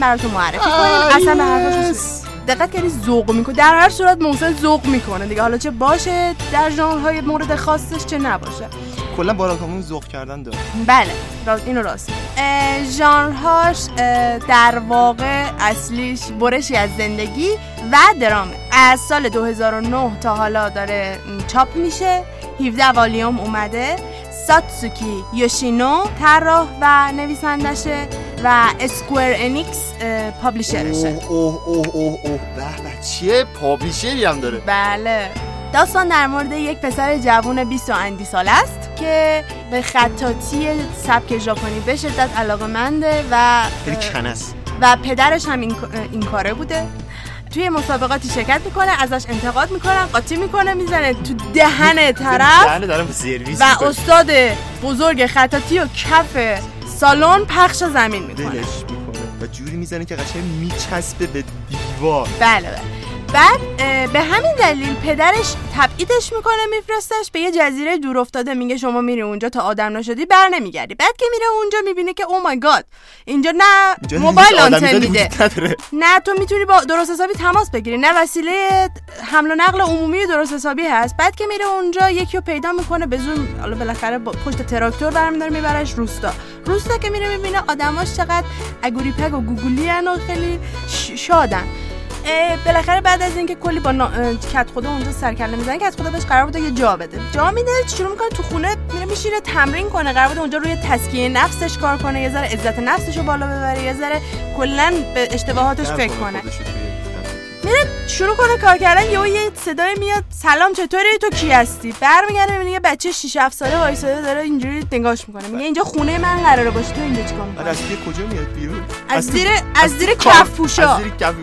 براتون معرفی کنیم. اصلا به حرفش. دقت کردی ذوق می‌کنه در هر صورت محسن ذوق می‌کنه. دیگه حالا چه باشه در ژانرهای مورد خاصش چه نباشه. کلا باراکامون ذوق کردن داره. بله راست اینو راست. ژانرهاش در واقع اصلیش برشی از زندگی و درامه. از سال 2009 تا حالا داره چاپ میشه. 17 والیوم اومده. ساتسوکی یوشینو طراح و نویسندشه و Square Enix publisher شه اوه اوه اوه اوه اوه. به به چیه؟ publisher ی هم داره. بله. داستان در مورد یک پسر جوون 20 و اندی سال است که به خطاطی سبک ژاپنی به شدت علاقمنده و و پدرش هم این, این کاره بوده. توی مسابقاتی شرکت می‌کنه ازش انتقاد می‌کنن قاطی می‌کنه می‌زنه تو دهن طرف سرویس و. استاد بزرگ خطاطی و کف سالن پخش زمین می‌کنه. دلش می‌کنه. و جوری می‌زنه که قشنگ میچسبه به دیوار. بله بله. بعد به همین دلیل پدرش تبعیدش می‌کنه میفرستش به یه جزیره دور افتاده میگه شما میری اونجا تا آدم نشدی بر نمیگردی بعد که میره اونجا می‌بینه که او مای گاد اینجا نه اینجا موبایل آنتن میده. نه تو می‌تونی با درست حسابی تماس بگیری. نه وسیله حمل و نقل عمومی درست حسابی هست. بعد که میره اونجا یکی رو پیدا می‌کنه به زور. حالا بالاخره با پشت تراکتور برمیداره میبرش روستا. روستا که میره می‌بینه آدماش چقدر اگوری پگ و گوگولی و خیلی شادن. بالاخره بعد از اینکه کلی با نا... کت خدا اونجا سرکله می‌زنه کت خدا بهش قرار بوده یه جا بده. جا میده شروع می‌کنه تو خونه میره میشینه تمرین کنه قرار بوده اونجا روی تسکیه نفسش کار کنه یه ذره عزت نفسش رو بالا ببره یه ذره کلا به اشتباهاتش فکر کنه. توی- شروع کنه کار کردن. یهو یه صدای میاد. سلام چطوری؟ تو کی هستی؟ برمیگرده می‌بینه یه بچه 6 7 ساله وایساده داره اینجوری نگاش می‌کنه. میگه اینجا خونه من قراره باشه. تو اینجا چیکار می‌کنی؟ از توی کجا میاد بیرون؟ از زیر از زیر تو کف کاب- پوشا از زیر کف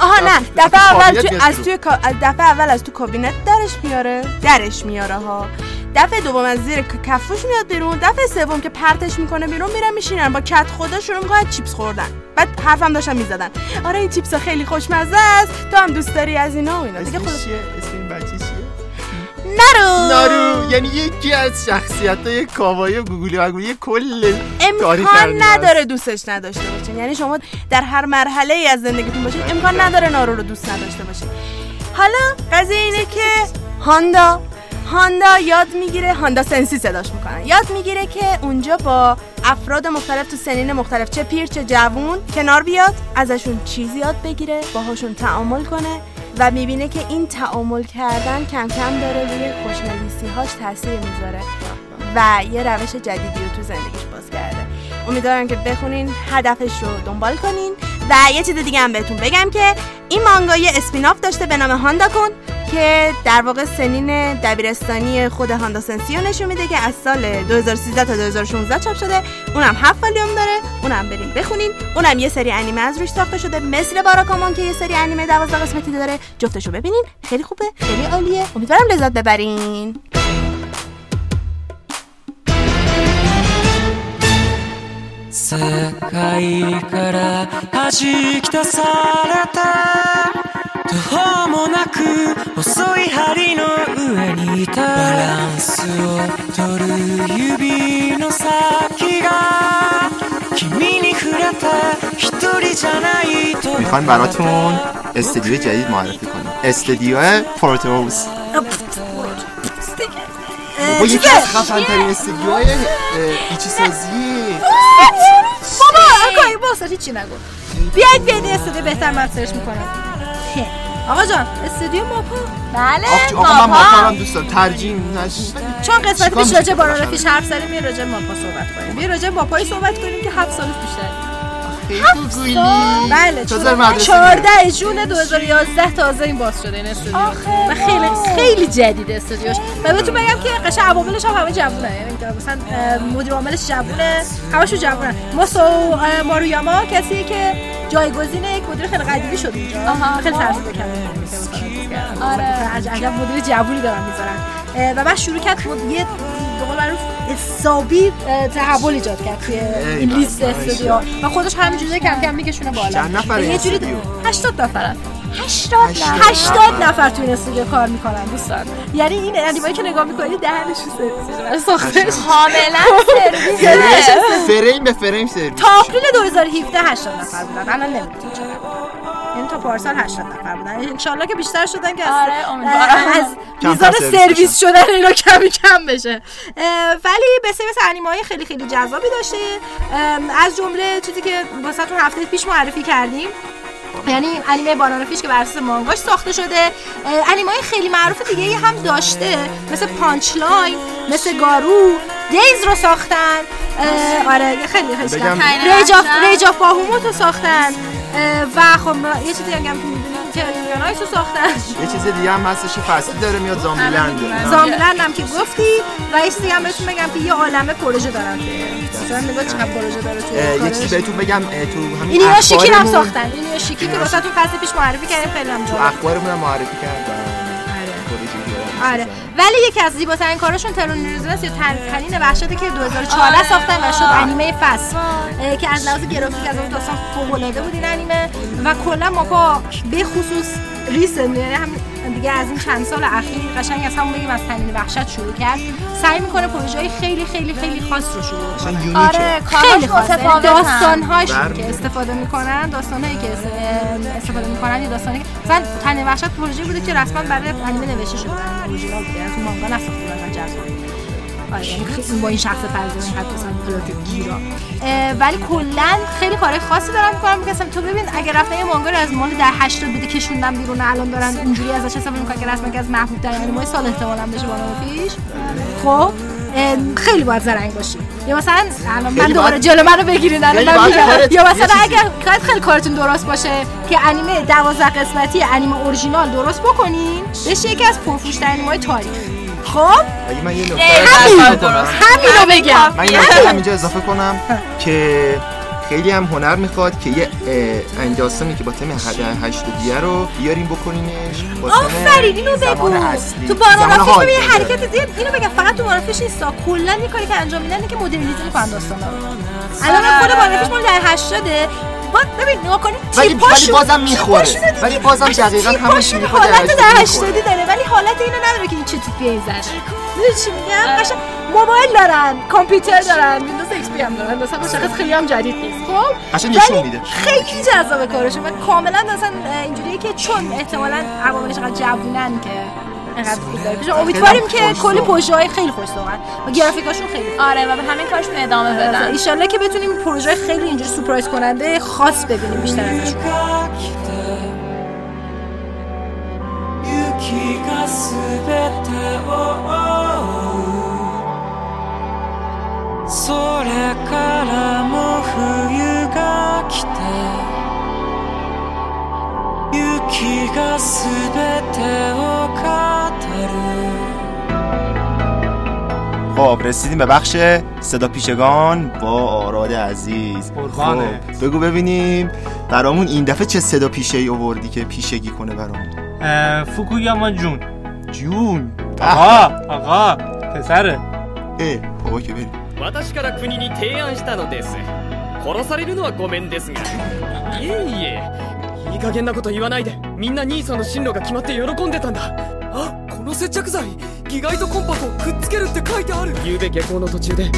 آها نه. دفعه اول از. توی دفعه اول از تو کابینت درش میاره. درش میاره ها. دفعه دوم از زیر کفوش میاد بیرون. دفعه سوم که پرتش می‌کنه بیرون میرن میشینن. با کت خدا شروع می‌کنن چیپس خوردن. بعد حرفم داشتن می‌زدن. آره این چیپس خیلی خوشمزه است. تو هم دوست داری از اینا و اینا. دیگه خود چیه؟ اسم این بچه چیه؟ نرو نارو. یعنی یکی از شخصیت های کاوایی و گوگولی و گوگولی کل امکان نداره دوستش نداشته باشین. یعنی شما در هر مرحله ای از زندگیتون باشین امکان نداره نارو رو دوست نداشته باشین. حالا قضیه اینه که هاندا هاندا یاد می‌گیره هاندا سنسی صداش می‌کنن یاد می‌گیره که اونجا با افراد مختلف تو سنین مختلف چه پیر چه جوون کنار بیاد ازشون چیزی یاد بگیره باهاشون تعامل کنه و می‌بینه که این تعامل کردن کم کم داره روی خوشنویسی هاش تاثیر می‌ذاره و یه روش جدیدی رو تو زندگیش باز کرده. امیدوارم که بخونین هدفش رو دنبال کنین. و یه چیز دیگه هم بهتون بگم که این مانگا یه اسپیناف داشته به نام هاندا کن که در واقع سنین دبیرستانی خود هاندا سنسی رو نشون میده که از سال 2013 تا 2016 چاپ شده. اونم هفت والیوم داره اونم بریم بخونین. اونم یه سری انیمه از روش ساخته شده. مثل باراکامان که یه سری انیمه 12 قسمتی داره. جفتشو ببینین. خیلی خوبه خیلی عالیه. امیدوارم لذت ببرین. 世界から弾き出された途方もなく細い針の上にいたバランスを取る指の先が君に触れた一人じゃないとمیخوایم براتون استدیو جدید معرفی کنیم استدیو پورتوس با یکی از خفن ترین استدیوهای ایچی سازی بابا آقای باست چی نگو؟ بیاید بیاید این استودیو بهتر من سرچ می‌کنم آقا جان استودیو ماپا؟ بله آقا من ماپارم دوست دارم ترجیح نشین چون قسمت پیش راجع باشم؟ رفیش حرف زدیم یه راجع ماپا صحبت کنیم. بیا راجع ماپایی صحبت کنیم که هفت سالش بیشتر گوگویلی بله مدرسه 14 جون 2011 تازه این باز شده این استودیو. و خیلی خیلی جدید استودیوش. و بهتون بگم که قشنگ عواملش هم همه جوونه یعنی مثلا مدیر عاملش جوونه همشو جوونن. ماسو مارویاما کسیه که جایگزین یک مدیر خیلی قدیمی شد اونجا خیلی ترسیده کرد آره. عجب مدیر جوونی دارن می‌ذارن. و بعد شروع کرد یه معروف حسابی تحول ایجاد کرد توی این لیست استودیو. و خودش همینجوری کم کم میکشونه بالا. چند نفره این یه جوری استودیو؟ 80 نفرن. 80 هشتاد 80 نفر. تو این استودیو کار می‌کنن دوستان. یعنی این انیمایی که نگاه می‌کنید دهنش سرویسه برای ساختش کاملا سرویسه فریم به فریم سرویس. تا آپریل 2017 80 نفر بودن. الان نمی‌دونم تا پارسال 80 نفر بودن. انشالله که بیشتر شدن که از آره، از میزان سرویس شدن اینا کمی کم بشه. ولی به سری انیمه های خیلی خیلی جذابی داشته. از جمله چیزی که واسهتون هفته پیش معرفی کردیم. یعنی انیمه بانان فیش که بر اساس مانگاش ساخته شده. انیمه های خیلی معروف دیگه هم داشته. مثل Punch Line مثل گارو Days رو ساختن. آره خیلی خیلی ریج آف ریج آف باهوموت رو ساختن. و خب یه چیزی هم که Yuri on Ice رو ساختن یه چیز دیگه هم هستش که فصلی داره میاد Zombieland Zombieland هم که گفتی و یه چیزی هم بهتون بگم که یه عالمه پروژه دارن مثلا نگاه چقدر پروژه داره توی یه. چیزی بهتون بگم تو همین اینویاشیکی هم اخبارمون- ساختن. اینویاشیکی که واسه تو فصل پیش معرفی کردیم خیلی هم تو جالب. اخبارمون هم معرفی کردن. پروژه. دیگه. آره. ولی یکی از زیباترین کاراشون ترون رزیدنس یا تنین وحشته که 2014 ساختن و شد انیمه فصل که از لحاظ گرافیک از اون داستان فوق العاده بود این انیمه. و کلا ماپا به خصوص ریسن یعنی هم دیگه از این چند سال اخیر قشنگ از همون بگیم از تنین وحشت شروع کرد. سعی می‌کنه پروژه های خیلی خیلی خیلی خاص رو شروع کنه. آره خیلی خاصه. داستان هاش که استفاده می‌کنن داستان هایی که است- استفاده می‌کنن یه داستانی که مثلا تنه وحشت پروژه بوده که رسما برای انیمه نوشته شده. اورجینال بوده از مانگا نساخته بودن آره یعنی خیلی با این شخص فرضی اینقدر مثلا پلات گیرا. ولی کلا خیلی کارهای خاصی دارن می‌کنن میگم تو ببین اگه رفتن یه مانگا از مال در 80 بوده کشوندن بیرون الان دارن اینجوری ازش استفاده می‌کنن که رسما که از محبوب ترین انیمه سال احتمالاً بشه بالا پیش. خب خیلی باید زرنگ باشی. یا مثلا من خیلی دوباره جلو منو بگیرین الان خیلی من یا مثلا اگر کارت خیلی کارتون درست باشه که انیمه 12 قسمتی انیمه اورجینال درست بکنین بشه یکی از پرفروش‌ترین انیمه تاریخ. خب؟ اگه من یه نکته همین. همینو بگم. من یه نکته هم اینجا اضافه کنم که خیلی هم هنر می‌خواد که یه اه، این داستانی که با تم هد- هشتادیه رو بیاریم با تم آفرین اینو بگو. تو ببین یه. حرکت زیاد. اینو بگم فقط تو بانانافیش نیست کلا یه کاری که انجام میدن که مدرنیزه می‌کنن داستانا رو. الان خود. Banana Fish مال دهه 80 با ببین نگاه کنید ولی ولی بازم می‌خوره؟ ولی بازم دقیقا همون تیپاشون تیپ حالت دهه 80 داره ولی حالت اینو نداره که این چه تیپی این زده می‌دونی چی میگم؟ قشنگ موبایل دارن کامپیوتر دارن Windows XP هم دارن مثلا مشخص خیلی هم جدید نیست خب؟ قشنگ نشون میده. خیلی جذاب کارشون و کاملا مثلا اینجوریه که چون احتمالاً عواملش انقدر جوونن که انقدر خوب داره امیدواریم که کلی پروژه های خیلی خوش ساختن و گرافیکاشون خیلی آره و به همین کارشون ادامه بدن. ان که بتونیم پروژه خیلی اینجوری سورپرایز کننده خاص ببینیم بیشتر ازشون خب رسیدیم به بخش صدا پیشگان با آراد عزیز قربانه. خب بگو ببینیم برامون این دفعه چه صدا پیشه ای آوردی که پیشگی کنه برامون اه، فوکویاما جون جون آقا آقا پسره اه بابا که بریم 私から国に提案したのです殺されるのはごめんですがいえいえいい加減なこと言わないでみんな兄さんの進路が決まって喜んでたんだあこ の接着剤ギガイトコンパクをくっつけるって書いてある昨べ下校の途中で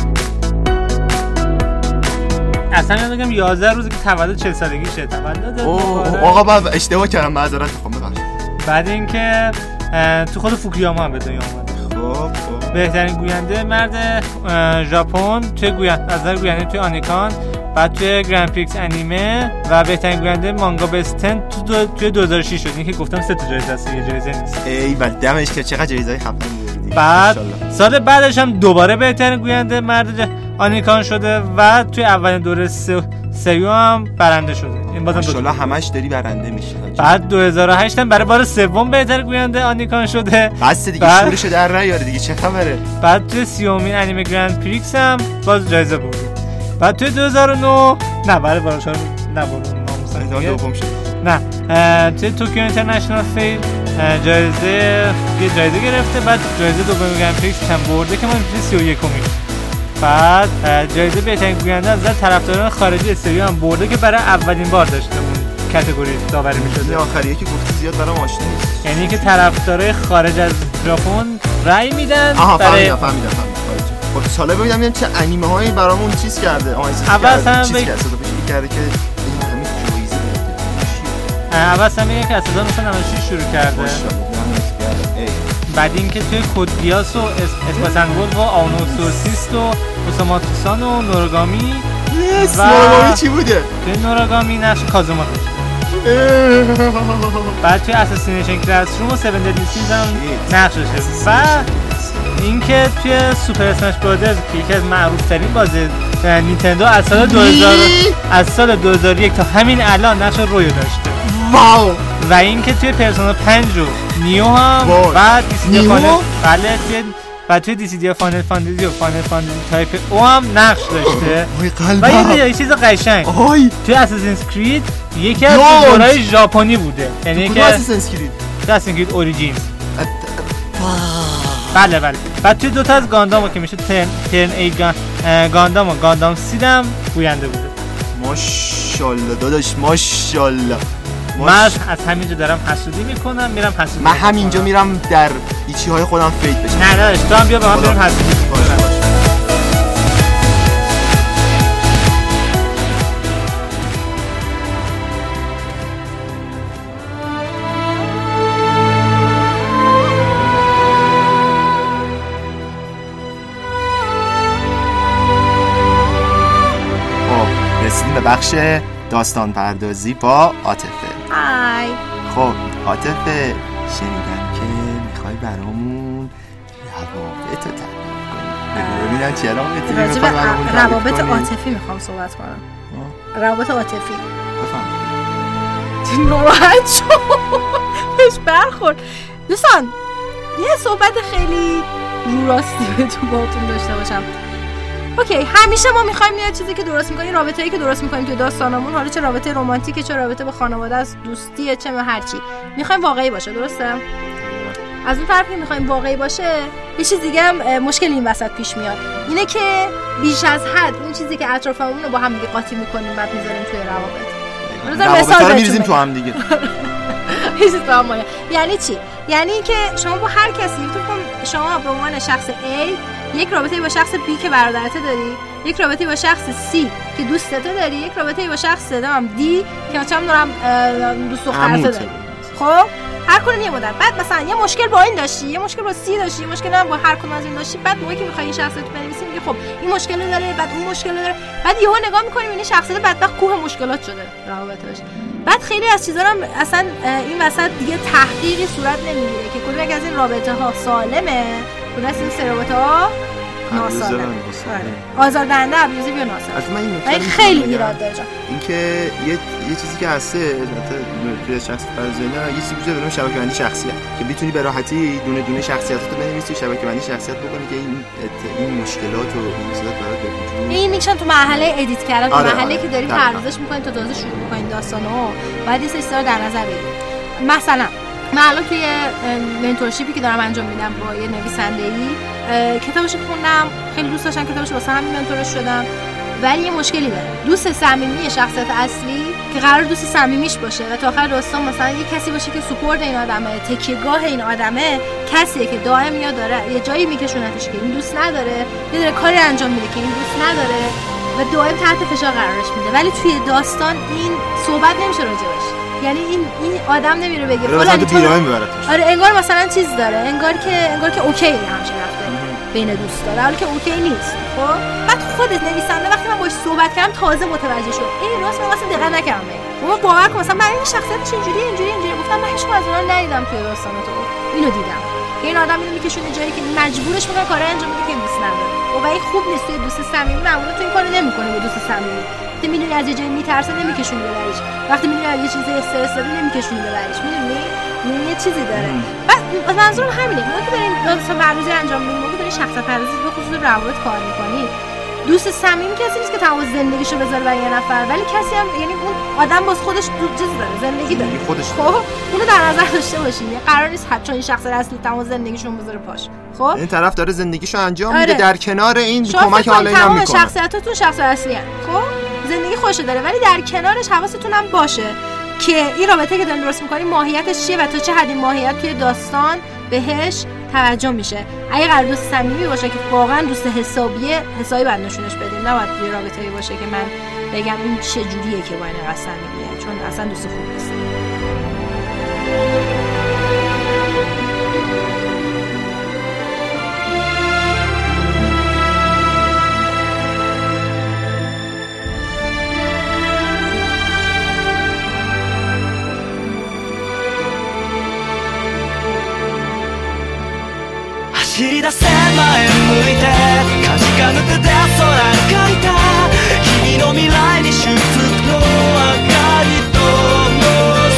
اصلا من بگم 11 روزی که تولد 40 سالگیشه تولد اوه دوباره. آقا من اشتباه کردم معذرت میخوام ببخشید بعد اینکه اه، تو خود فوکویاما هم به دنیا اومده خب خب بهترین گوینده مرد اه، ژاپن توی گویند از نظر گوینده توی آنیکان بعد توی گرند پریکس انیمه و بهترین گوینده مانگا بستن تو دو توی 2006 شد. این که گفتم سه تا جایزه است یه جایزه نیست. ای و دمش که چقدر جایزه خفن بعد. سال بعدش هم دوباره بهترین گوینده مرد آنیکان شده و توی اولین دوره سه- سیو هم برنده شده. این بازم دو همش داری برنده میشی. بعد 2008 هم برای بار سوم بهتر گوینده آنیکان شده. بس دیگه بعد- شورشو در نیاره دیگه چه خبره؟ بعد توی سیومین انیمه Grand Prix هم باز جایزه بود بعد توی 2009 نه برای بار چهارم نه برای. دوم شد. نه توی توکیو International Fil جایزه یه جایزه گرفته بعد جایزه دوم گرند پریکس هم برده که ما توی 31 بعد جایزه بهترین گوینده از طرفداران خارجی استریو هم برده که برای اولین بار داشته اون کاتگوری داوری این می‌شده آخریه که گفتی زیاد برام آشنا نیست. یعنی که طرفدارای خارج از ژاپن رأی میدن آها برای فهمیدم فهمیدم. خب ساله ببینم چه انیمه هایی برامون چیز کرده. آها چیز اول کرده که اول اصلا میگه که از 1996 شروع کرده. بعد اینکه توی کد گیاس و اس- اسپاسنگول و آونوسورسیست و اوساماتوسان و نورگامی یس و- نورمالی چی بوده؟ توی نورگامی نقش کازوما بعد توی اساسینیشن کلاس روم و 7 ددلی سینز هم. نقش و اینکه توی سوپر اسمش برادرز که یکی از معروف ترین بازی نینتندو از سال 2000 از سال 2001 تا همین الان نقش رویو داشته. Wow. و اینکه توی Persona 5 رو نیو هم. بعد Dissidia؟ Final بله توی و توی Dissidia Final Fantasy و Final Fantasy Type O هم نقش داشته. *gasps* و یه چیز قشنگ. آهای توی Assassin's Creed یکی از. دورای ژاپنی بوده. یعنی که Assassin's Creed Assassin's Creed Origins بله بله. بعد توی دوتا از گاندام که میشه ترن, ترن ای گان... گاندام و گاندام سیدم گوینده بوده. ماشاءالله داداش ماشاءالله. من از همینجا دارم حسودی می‌کنم میرم حسودی من همینجا. میرم در ایچی های خودم فیک بشم. نه داداش تو هم بیا با هم. بریم حسودی. بخش داستان پردازی با عاطفه. های خب عاطفه شنیدم که می‌خوای برامون روابط رو تعریف کنی. ببینم چه به تعریف روابط؟ عاطفی می‌خوام صحبت کنم. روابط عاطفی. بفهم. شد بهش برخورد. دوستان یه صحبت خیلی رو راستی به تو باهاتون داشته باشم. اوکی همیشه ما می‌خوایم یه چیزی که درست می‌کنیم رابطه که درست می‌کنیم توی داستانمون. حالا چه رابطه رمانتیکه چه رابطه با خانواده است دوستیه چه به هرچی. می‌خوایم واقعی باشه درسته؟ از اون طرف که می‌خوایم واقعی باشه یه چیز دیگه هم مشکل این وسط پیش میاد. اینه که بیش از حد اون چیزی که اطرافمون رو با هم دیگه قاطی می‌کنیم بعد می‌ذاریم توی روابط. مثال بهتون میریزیم *laughs* تو. هم دیگه. تو. یعنی چی؟ یعنی اینکه شما با هر کسی تو کن شما به عنوان شخص A یک رابطه با شخص B که برادرته داری یک رابطه با شخص C که دوستته داری یک رابطه با شخص هم D که مثلا دارم دوست دخترته. داری خب؟ هر کدوم یه مدت. بعد مثلا یه مشکل با این داشتی یه مشکل با سی داشتی یه مشکل هم با هر کدوم از این داشتی بعد موقعی که می‌خوای این شخص رو بنویسی میگه خب این مشکل رو داره بعد اون مشکل رو داره. بعد یهو نگاه می‌کنی این شخصیت بدبخت کوه مشکلات شده. روابطش. بعد خیلی از چیزا هم اصلا این وسط دیگه تحقیقی صورت نمی‌گیره که کدوم از این رابطه ها سالمه کدوم از این سه رابطه ها ناسالم آره. واسه- آزاردهنده abusive یا ناسالم از من این رو خیلی ایراد. داره. اینکه یه یه چیزی که هستش البته توی شخص فرض نه یه چیزی وجود داره شبکه بندی شخصیت که بتونی به راحتی دونه دونه شخصیتاتو بنویسی شبکه بندی شخصیت بکنی که این این مشکلات و این چیزات برات وجود این می‌کشن تو مرحله edit کردن تو آره، مرحله آره. که داری. پردازش می‌کنین تا تازه شروع می‌کنین داستانو باید یه سری چیزا رو در نظر بگیرید مثلا من الان توی منتورشیپی که دارم انجام میدم با یه نویسنده ای کتابش خوندم. خیلی دوست داشتم کتابش واسه همین منتورش شدم. ولی یه مشکلی داره. دوست صمیمی شخصیت اصلی که قرار دوست صمیمیش باشه و تا آخر داستان مثلا یه کسی باشه که سپورت این آدمه تکیهگاه این آدمه کسیه که دائم یا داره یه جایی میکشونتش که این دوست نداره یه داره کاری انجام میده که این دوست نداره و دائم تحت فشار قرارش میده. ولی توی داستان این صحبت نمیشه راجبش یعنی این این آدم نمیره بگه تو میبرتش آره انگار مثلا چیز داره. انگار که انگار که OK رفته بین دوست داره. حالا که OK نیست. خب؟ بعد خودت نویسنده وقتی من باش صحبت کردم تازه متوجه شد. این راست من اصلا دقت نکردم بابا باور کن مثلا من این شخصیتش اینجوری اینجوری اینجوری. گفتم من هیچ از اونها رو ندیدم توی داستان تو. اینو دیدم. این آدم اینو میکشونه جایی که مجبورش می‌کنه کارا انجام بده که دوست نداره. و این خوب نیست توی دوست صمیمی معمولا تو این کارو نمی‌کنه با دوست صمیمی. وقتی می‌دونی از یه جایی میترسه نمیکشونی ببریش وقتی می‌دونی از یه چیزی استرس داره نمیکشونی ببریش می‌دونی؟ این یه چیزی داره. بعد منظورم همینه. ما که داریم داستان پردازی انجام میدیم ما که داریم شخصیت پردازی به خصوص روابط کار می‌کنیم. دوست صمیمی کسی نیست که تمام زندگیشو بذاره برای یه نفر. ولی کسی هم یعنی اون آدم باز خودش دو چیز داره زندگی داره. زندگی خودش خب؟ اونو در نظر داشته باشیم یه قرار نیست حتی این شخص اصلی تمام زندگیشون بذاره پاش. خب؟ این طرف داره زندگیشو انجام آره. میده در کنار این کمک حالا تمام می‌کنه. شخصیتاتون شخص اصلی هن. خب؟ زندگی خوشه داره ولی در کنارش حواستون هم باشه که این رابطه که دارین درست می‌کنین ماهیتش چیه و تا چه حد این ماهیت توی داستان بهش توجه میشه. اگه قرار دوست صمیمی باشه که واقعا دوست حسابیه حسابی باید نشونش بدین نباید یه رابطه باشه که من بگم این چه جوریه که با این صمیمیه چون اصلا دوست خوب نیست. り出せ前向いてかじかぬ手で空描いた君の未来に祝福の明かりと灯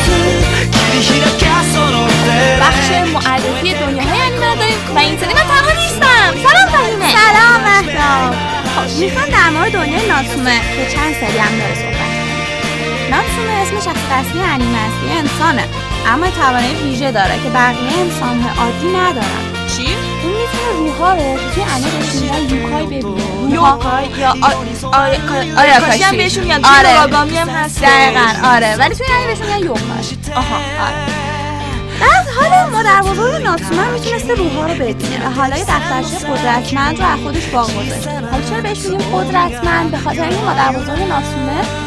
す切り開けその手 بخش معرفی دنیاهای انیمه رو داریم و این سری من تنها نیستم سلام فهیمه سلام مهداب خب میخوام در مورد دنیای ناتسومه که چند سری هم داره صحبت ناتسومه اسم شخص اصلی انیمه است یه انسانه اما توانایی ویژه داره که بقیه انسانهای عادی ندارن روحا رو که توی بهش میگن یوکای ببینه یوکای یا آره آره کاشی هم بهشون میگن. آره. آره راگامی هم هست. دقیقا آره. ولی توی انیمه بهشون میگن یوکای آها آره. بعد حالا مادر بزرگ ناتسومه هم می‌تونسته روحا رو ببینه و حالا یه دفترچه قدرتمند رو از خودش باقی گذاشته حالا چرا بهش میگیم قدرتمند؟ به خاطر اینکه مادر بزرگ ناتسومه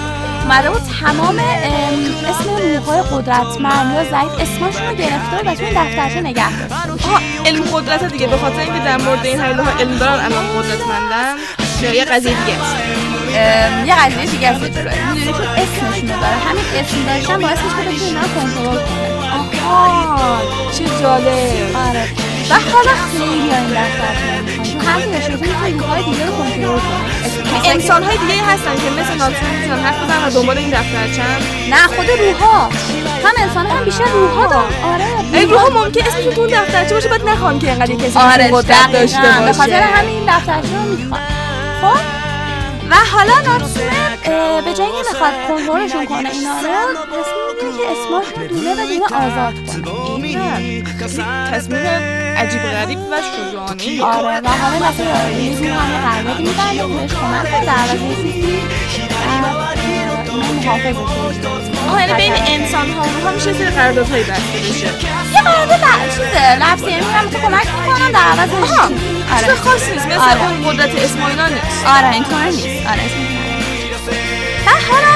اومده بود تمام ام، اسم روحهای قدرتمند یا ضعیف اسمشون رو گرفته و توی دفترچه نگه داشته آها علم قدرت دیگه. به خاطر اینکه در مورد این ها علم دارن الان قدرتمندن. یا یه قضیه دیگه است. یه قضیه دیگه جورایی می‌دونی چون اسمشون داره. همین اسم داشتن باعث میشه که اینا کنترل کنه. آها چه جالب. آره. و حالا خیلی این دفترچه می‌خوان چون همین داشته می‌تونه روحهای دیگه رو کنترل انسان های دیگه هستن که مثل ناتسون می‌تونن حرف بزنن و دنبال این دفترچن نه خود روحها هم انسان هم بیشتر روحها دارن آره. ای روح ممکن اسمشون تو اون دفترچه باشه بعد نخوان که اینقدر کسی آره قدرت داشته دقیقاً. به باشه. خاطر همین این دفترچه رو می‌خوان خب؟ و حالا ناتسومه اه، به جای اینکه بخواد کنترلشون کنه اینا رو تصمیم می‌گیره که اسمشون رو دونه به دونه آزاد کنه. تصمیم عجیب غریب و شجاعانه آره و حالا مثلا یه دونه هم یه قراردادی می‌بنده که بهش کمک کنه در یه چیزی. آها یعنی بین انسان ها و روح ها میشه سری قراردادهایی بسته بشه یه قرارداد چیزه لفظی یعنی میگم تو کمک می‌کنم در عوض آها. چیز خاص نیست مثل. اون قدرت اسم و اینا نیست آره اینطور نیست آره اسم و حالا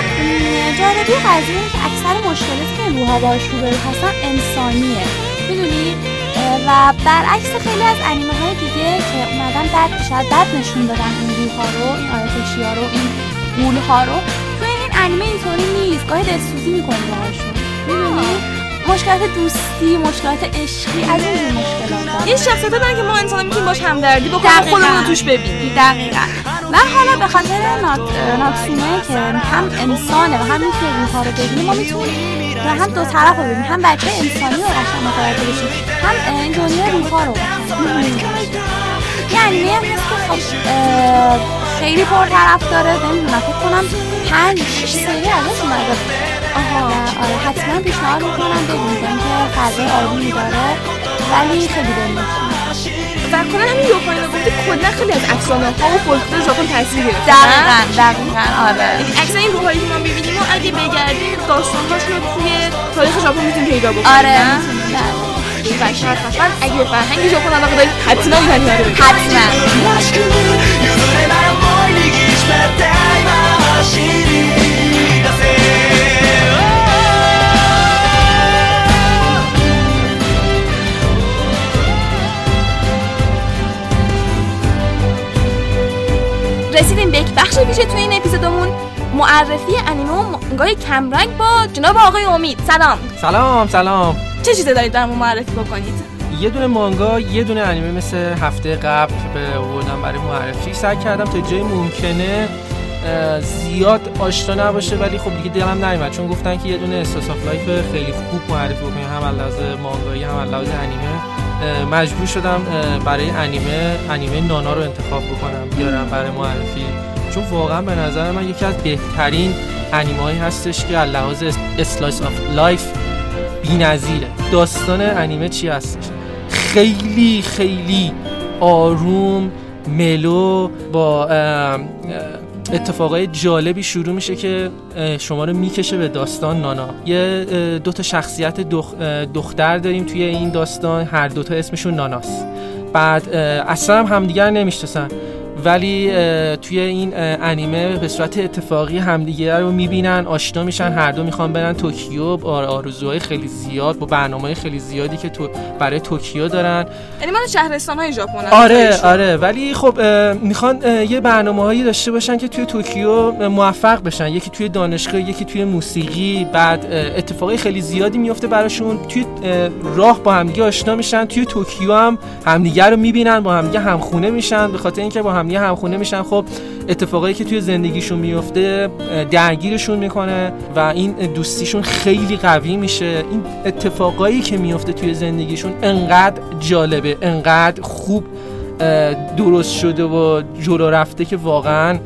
جالبی قضیه اینه که اکثر مشکلاتی که روحا باش روبرو هستن انسانیه. می‌دونی؟ و برعکس خیلی از انیمه های دیگه که اومدن بد شاید بد نشون دادن این روحا رو این آیاتشی رو این غول ها رو تو این انیمه اینطوری نیست. گاهی دلسوزی می‌کنی باهاشون. می‌دونی؟ مشکلات دوستی مشکلات عشقی. از این مشکلات. این شخصیت دارن که ما انسان می‌تونیم باش همدردی بکنیم. خودمون رو توش ببینیم. دقیقا. و حالا به خاطر نات... ناتسومه که هم انسانه و هم می‌تونه روحها رو ببینیم ما می‌تونیم و هم دو طرف رو ببینیم هم بچه انسانی رو قشنگ متوجه بشیم هم این دنیا روحها رو قشنگ یه خب خیلی پرطرف داره نمی‌دونم فکر کنم پنج سری ازش اومده. آره حتما پیشنهاد می‌کنم ببینید که فضای آرومی داره ولی خیلی دلنشینه و کلا همین یوکاین رو گفتی کلا خیلی از افسانه ها و فولکلور ژاپن تاثیر گرفته دقیقا دقیقا آره. یعنی اکثر این روحایی که ما می‌بینیم و اگه بگردیم داستانهاشون رو توی تاریخ ژاپن می‌تونیم پیدا بکنیم. آره. بله. و شاید مثلا اگه به فرهنگ ژاپن علاقه دارید حتما این انیمه رو ببینید حتما بخش ویژه توی این اپیزودمون. معرفی انیمه و مانگای کمرنگ با جناب آقای امید. سلام. سلام سلام. چه چیزی دارید برامون معرفی بکنید؟ یه دونه مانگا یه دونه انیمه مثل هفته قبل به آوردم برای معرفی. سعی کردم تا جای ممکنه زیاد آشنا نباشه ولی خب دیگه دلم نیومد. چون گفتن که یه دونه slice of life خیلی خوب معرفی بکنیم هم از مانگایی هم از انیمه. مجبور شدم برای انیمه انیمه نانا رو انتخاب بکنم بیارم برای معرفی. چون واقعا به نظر من یکی از بهترین انیمه هستش که از لحاظ slice of life بی‌نظیره. داستان انیمه چی هستش؟ خیلی خیلی آروم mellow با اتفاقای جالبی شروع میشه که شما رو می‌کشه به داستان نانا. یه اه، دو تا شخصیت دخ- دختر داریم توی این داستان. هر دوتا اسمشون ناناست. بعد اصلا هم همدیگر نمی‌شناسن. ولی توی این انیمه به صورت اتفاقی همدیگه رو می‌بینن آشنا میشن هر دو می‌خوان برن توکیو. با آرزوهای خیلی زیاد با برنامه خیلی زیادی که تو برای توکیو دارن. یعنی مال شهرستان های ژاپن آره. آره. ولی خب می‌خوان یه برنامه هایی داشته باشن که توی توکیو موفق بشن. یکی توی دانشگاه یکی توی موسیقی. بعد اه، اتفاقای خیلی زیادی میفته براشون. توی اه، راه با همدیگه آشنا میشن. توی توکیو هم همدیگه رو می‌بینن با همدیگه همخونه میشن. به خاطر اینکه با همدیگه همخونه میشن. خب اتفاقایی که توی زندگیشون میفته درگیرشون می‌کنه و این دوستیشون خیلی قوی میشه. این اتفاقایی که میفته توی زندگیشون انقدر جالبه انقدر خوب درست شده و جلو رفته که واقعا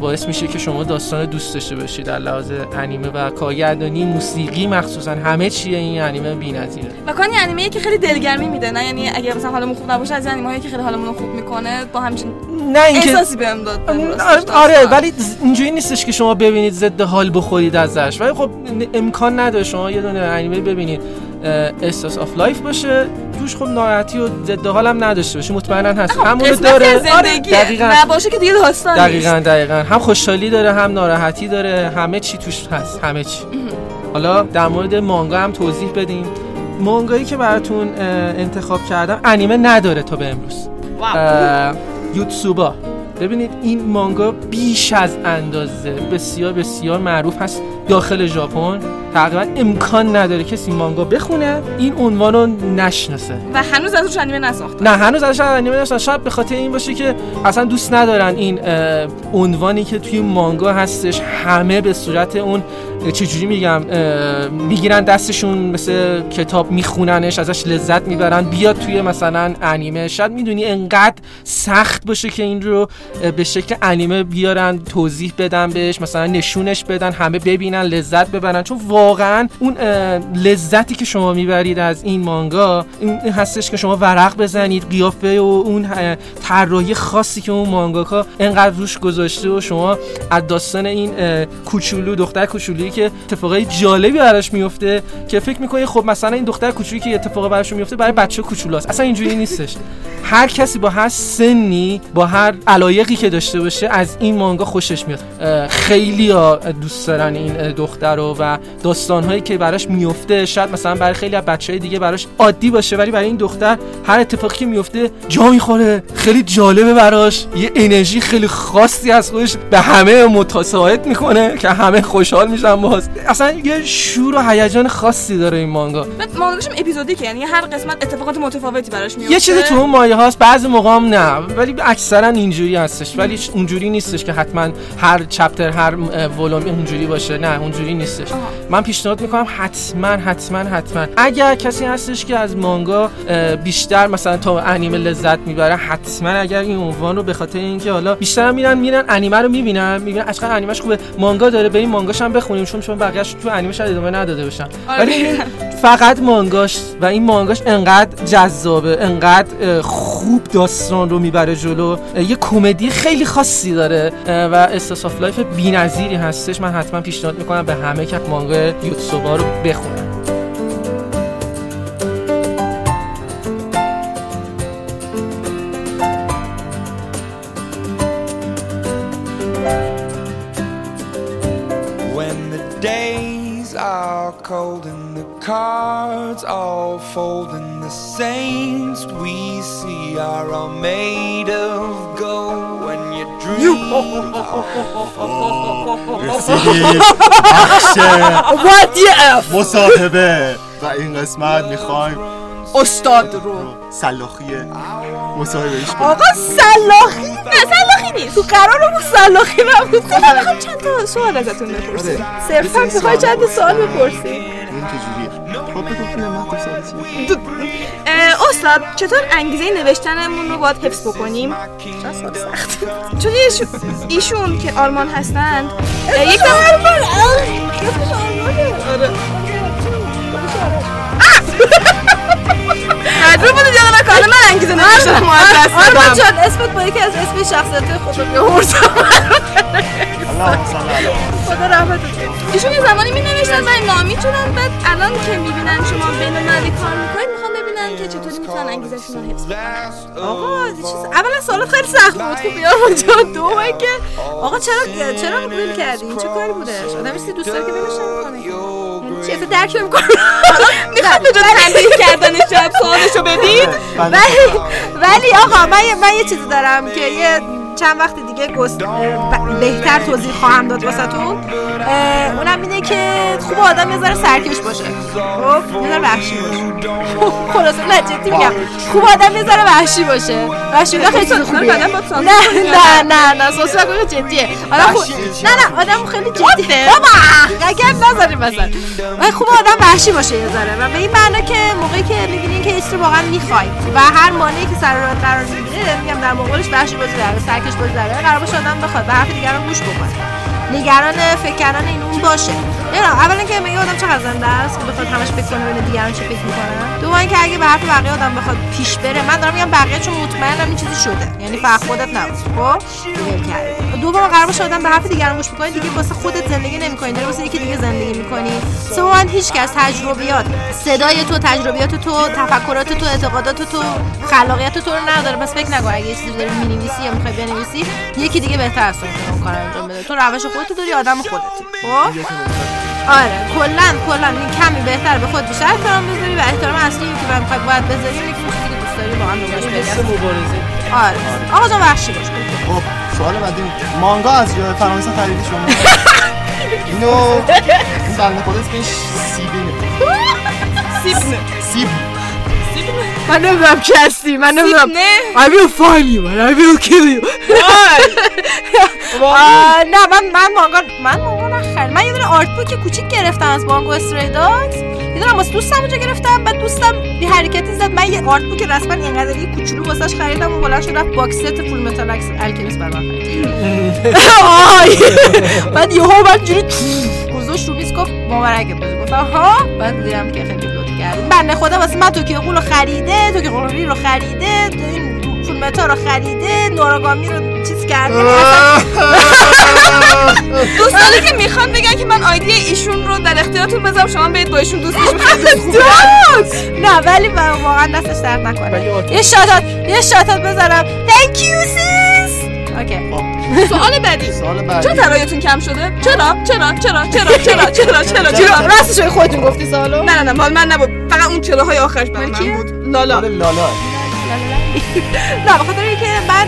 باعث میشه که شما داستان دوست داشته باشید در لحاظ انیمه و کارگردانی موسیقی مخصوصا همه چیه این انیمه بی‌نظیره و کانی انیمه که خیلی دلگرمی میده نه یعنی اگه مثلا حالمون خوب نباشه از انیمه که خیلی حالمون خوب می‌کنه با همچین نه اینکه احساسی بهم داد آره. آره ولی اینجوری نیستش که شما ببینید ضد حال بخورید ازش ولی خب امکان نداره شما یه دونه انیمه ببینید slice of life باشه. توش خب ناراحتی و ضد حال هم نداشته باشه مطمئنا هست. همون رو قسمتی داره. آره، دقیقاً. نباشه که دیگه داستان نیست. دقیقا دقیقا. هم خوشحالی داره هم ناراحتی داره همه چی توش هست همه چی. حالا در مورد مانگا هم توضیح بدیم مانگایی که براتون انتخاب کردم انیمه نداره تا به امروز. یوتسوبا. ببینید این مانگا بیش از اندازه بسیار بسیار معروف هست داخل ژاپن. تقریبا امکان نداره کسی مانگا بخونه این عنوان رو نشناسه. و هنوز ازش انیمه نساخته. نه هنوز ازش انیمه نشدن شاید به خاطر این باشه که اصلا دوست ندارن این عنوانی که توی مانگا هستش همه به صورت اون چجوری میگم می‌گیرن دستشون مثل کتاب میخوننش ازش لذت می‌برن بیاد توی مثلا انیمه. شاید می‌دونی انقدر سخت باشه که این رو به شکل انیمه بیارن توضیح بدن بهش مثلا نشونش بدن همه ببینن لذت ببرن. چون واقعا اون لذتی که شما می‌برید از این مانگا این هستش که شما ورق بزنید قیافه و اون طراحی خاصی که اون مانگاکا انقدر روش گذاشته و شما از داستان این کوچولو دختر کوچولویی که اتفاقای جالبی براش میفته که فکر می‌کنی خب مثلا این دختر کوچولویی که اتفاق براش میفته برای بچه کوچولاست. اصلا اینجوری نیستش. هر کسی با هر سنی با هر علایقی که داشته باشه از این مانگا خوشش میاد. خیلی دوست دارن این دختر رو و داستانهایی که براش میفته شاید مثلا برای خیلی از بچهای دیگه براش عادی باشه ولی برای این دختر هر اتفاقی که میفته جا می‌خوره. خیلی جالبه براش. یه انرژی خیلی خاصی از خودش به همه متساعد می‌کنه که همه خوشحال میشن باز. اصلا یه شور و هیجان خاصی داره این مانگا. بعد مانگاش اپیزودیکه یعنی هر قسمت اتفاقات متفاوتی براش میفته. یه چیزی تو اون مایه هاست بعضی موقع هم نه ولی اکثرا اینجوری هستش. ولی اونجوری نیستش که حتما هر چپتر هر ولوم اونجوری باشه نه اونجوری نیستش. من پیشنهاد می‌کنم حتما حتما حتما اگر کسی هستش که از مانگا بیشتر مثلا تا انیمه لذت می‌بره حتما اگر این عنوان رو به خاطر اینکه حالا بیشتر میرن میرن انیمه رو می‌بینن می‌بینن چقدر انیمش خوبه مانگا داره بریم مانگاش هم بخونیم چون چون بقیه‌اش تو انیمه شاید ادامه نداده باشن آره. ولی این فقط مانگاش و این مانگاش انقدر جذابه انقدر خوب داستان رو می‌بره جلو. یه کمدی خیلی خاصی داره. و slice of life بی‌نظیری هستش. من حتما پیشنهاد می‌کنم به همه که مانگا یوتسوبا رو بخونن. Cold and the cards all fold and the see are all made of gold when your dreams *laughs* رسیدیم بخش ودیعف مصاحبه. و این قسمت می‌خوایم استاد رو. سلاخی مصاحبهش کنیم. آقا سلاخی؟ نه سلاخی نیست. تو قرارمون سلاخی نبود می‌خوام چند تا سوال ازتون بپرسیم صرفا می‌خوای چند تا سوال بپرسی؟ این استاد چطور انگیزه نوشتنمون رو باید حفظ بکنیم؟ چون ایشون, که آلمان هستند یک مجبور بودی جانا نکنه من انگیزه آرمان دادم. جان اسمت با یکی از اسم شخصیت خود رو بیاوردم خدا رحمت ایشون یه زمانی می نوشتن من نامی شدن بعد الان که می‌بینن شما بین المللی کار می‌کنید می‌خوان ببینن که چطوری می‌تونن انگیزشون رو حفظ کنن. آقا چیز اولا سوالات خیلی سخت بود. خوب بیار جان دو که آقا چرا چرا قبول کردی؟ چه کاری بودش؟ آدم سی دوست داره که نوشته می‌کنه چی؟ اصلا درک نمی‌کنه. *laughs* می‌خواد جا تنبیه کردن شب سوالشو بدید؟ ولی ولی آقا من یه- من یه چیزی دارم که یه چند وقت دیگه گست... بهتر توضیح خواهم داد واسهتون. اونم اینه که خوب آدم یه ذره سرکش باشه. خب یه ذره وحشی باشه. *laughs* خلاصه نه جدی میگم خوب آدم یه ذره وحشی باشه. وحشی بودن خیلی سانسور نه نه نه نه سوسی نکنی جدیه. آدم خوب نه نه آدم خیلی جدیه. بابا اگر نذاری مثلا. خوب آدم وحشی باشه یه ذره. و به این معنا که موقعی که می‌بینین که چیزی واقعا می‌خوای و هر مانعی که سر راه قرار می‌گیره میگم در مقابلش وحشی داره سرکش داره. قرار باشه آدم بخواد به حرف دیگران گوش بکنه. نگران فکر کردن این اون باشه. نه اولا که میگه آدم چقدر زنده است که بخواد همش فکر کنه ببینه دیگران چه فکر می‌کنن. دوم اینکه اگه به حرف بقیه آدم بخواد پیش بره من دارم میگم بقیه چون مطمئنم این چیزی شده. یعنی فقط خودت نبود. خب؟ کردی. دوم قرار باشه آدم به حرف دیگران گوش می‌کنه دیگه واسه خودت زندگی نمی‌کنی داره واسه یکی دیگه زندگی می‌کنی. سوم هیچ کس تجربیات صدای تو تجربیات تو تفکرات تو اعتقادات تو خلاقیت تو رو نداره. پس فکر نکن اگه یه چیزی داری می‌نویسی یا می‌خوای بنویسی یکی دیگه بهتر از تو می‌تونه اون کار انجام بده. تو روش خودت داری آدم خودتی خب؟ آره. کلا کلا این کمی بهتر به خود بیشتر احترام بذاری و احترام اصلی که من می‌خوای باید بذاری اینه که دوست داری با هم آره. آقا جان وحشی باش. خب. سوال بعدی. مانگا از فرانسه خریدی شما. *laughs* اینو این بنده خدا اسمش سیبینه سیبنه. سیب من نمی‌دونم کی هستی من نمی‌دونم. I will find you and I will kill you. *laughs* نه من من مانگا من مانگا نخریدم من یه دونه art book کوچیک گرفتم از بانگو استریداکس یه دونه واسه دوستم اونجا گرفتم بعد دوستم یه حرکتی زد. من یه art book رسما اینقدر یه کوچولو واسش خریدم و بلند شد رفت box set Fullmetal اکس Alchemist برام. *laughs* بعد یهو من جوری گذاشت رو میز گفت مبارکت باشه گفتم ها بعد دیدم که خیلی لطف کرد. بنده خدا واسه من توکیو غول رو خریده توکیو غول رو خریده متال رو خریده نوراگامی رو چیز کرده *laughs* دوستانی که می‌خوان بگن که من آیدی ایشون رو در اختیارتون بذارم شما برید با ایشون دوست. *laughs* بشین نه ولی من واقعا دستش درد نکنه. یه شاتات یه شاتات بذارم. Thank you sis. اوکی سوال بعدی. سوال بعدی. چرا. طلایتون کم شده؟ چرا؟ چرا؟ چرا؟ چرا؟ چرا؟ چرا؟ چرا؟ چرا؟ راستش خودتون گفتی سالو نه نه نه مال من نبود. فقط اون چراهای آخرش برای من بود لالا. لالا. *laughs* نه بخاطر اینکه من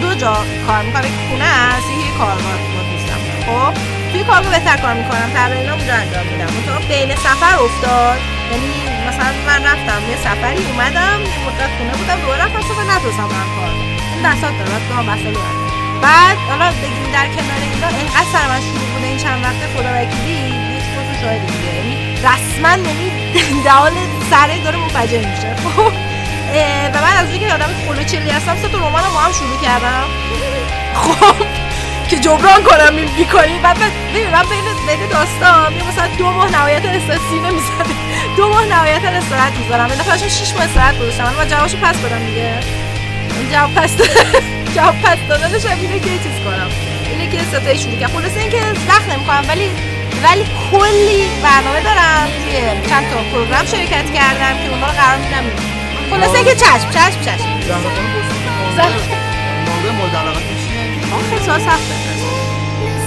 دو جا کار می‌کنم یک خونه هست یکی کارگاه دوستم خب توی کارگاه بهتر کار می‌کنم تمرین اونجا انجام میدم. منتها بین سفر افتاد. یعنی مثلا من رفتم یه سفری اومدم مدت خونه بودم دوباره رفتم سفر نتونستم برم کار این داره باید بگم مسئله دارم. بعد حالا بگیم در کنار اینا اینقدر سر من شروع بوده این چند وقته خدا وکیلی هیچ خودتون شاهد دیگه یعنی رسما یعنی *laughs* دهال سره داره منفجر میشه. خب. و من از اینکه آدم خلوچلی هستم سه تا رمان با هم شروع کردم. خب که جبران کنم این بیکاری. بعد من ببین من بین بین داستان یه مثلا دو ماه نهایت استرسی نمی‌زنه دو ماه نهایت استراحت می‌ذارم. این دفعه 6 ماه استراحت گذاشتم. من جوابشو پس بدم دیگه. جواب پس *laughs* جواب پس دادنش هم اینه که چیز کنم. اینه که ستایی شروع کردم خلاصه اینکه وقت نمی‌کنم ولی ولی کلی برنامه دارم. توی چند تا پروگرام شرکت کردم که اونا رو قرار میدم. خلاصه اینکه چشم چشم چشم؟ آخه سال سخته؟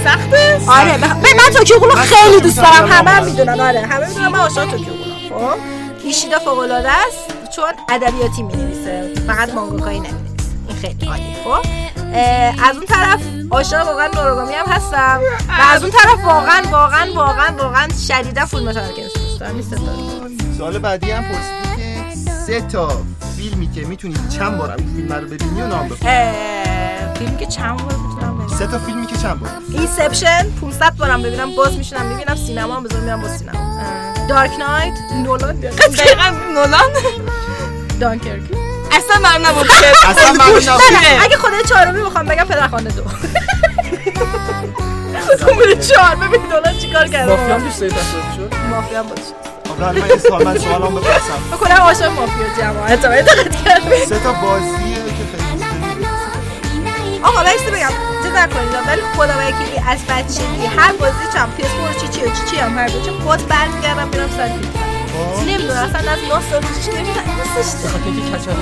سخته آره به من توکیو گلو خیلی دوست دارم. همه هم می‌دونن آره. همه می‌دونن من عاشق توکیو گلو خب؟ ایشیدا فوق العاده است. چون ادبیاتی می‌نویسه. فقط مانگاکایی نمی‌نویسه. این خیلی عالی خب؟ از اون طرف عاشق واقعا نوروگامی هم هستم. و از اون طرف واقعا واقعا واقعا واقعا شدیدا فول الکمیست دوست دارم. سوال بعدی هم پرسیدی؟ که سه تا فیلمی که می‌تونی چند بار این فیلم رو ببینی و نام فیلمی که چند بار می‌تونم ببینم؟ سه تا فیلمی که چند بار؟ Inception 500 بارم ببینم باز میشونم می‌بینم سینما هم بذارم میرم با سینما. Dark Knight نولان. دقیقا نولان. Dunkirk. اصلا من نبود *laughs* اصلا من نه نه اگه خدای چهارمی بخوام بگم پدرخوانده دو. *laughs* اون چهار ببین نولان چیکار کرده. مافیا هم دوست داری شد مافیا هم من یه سوال من سوالم بپرسم. بکنم عاشق مافیا جماعت دقت کردم سه تا بازیه که خیلی آقا بایسته بگم. چه نکنید. ولی خدا وکیلی از بچگی هر بازی چم پیس برو چی چی و چی چی هم هر دو چه باز برمیگردم میرم سر نمی‌دونم. اصلا از. خاطر اینکه کچله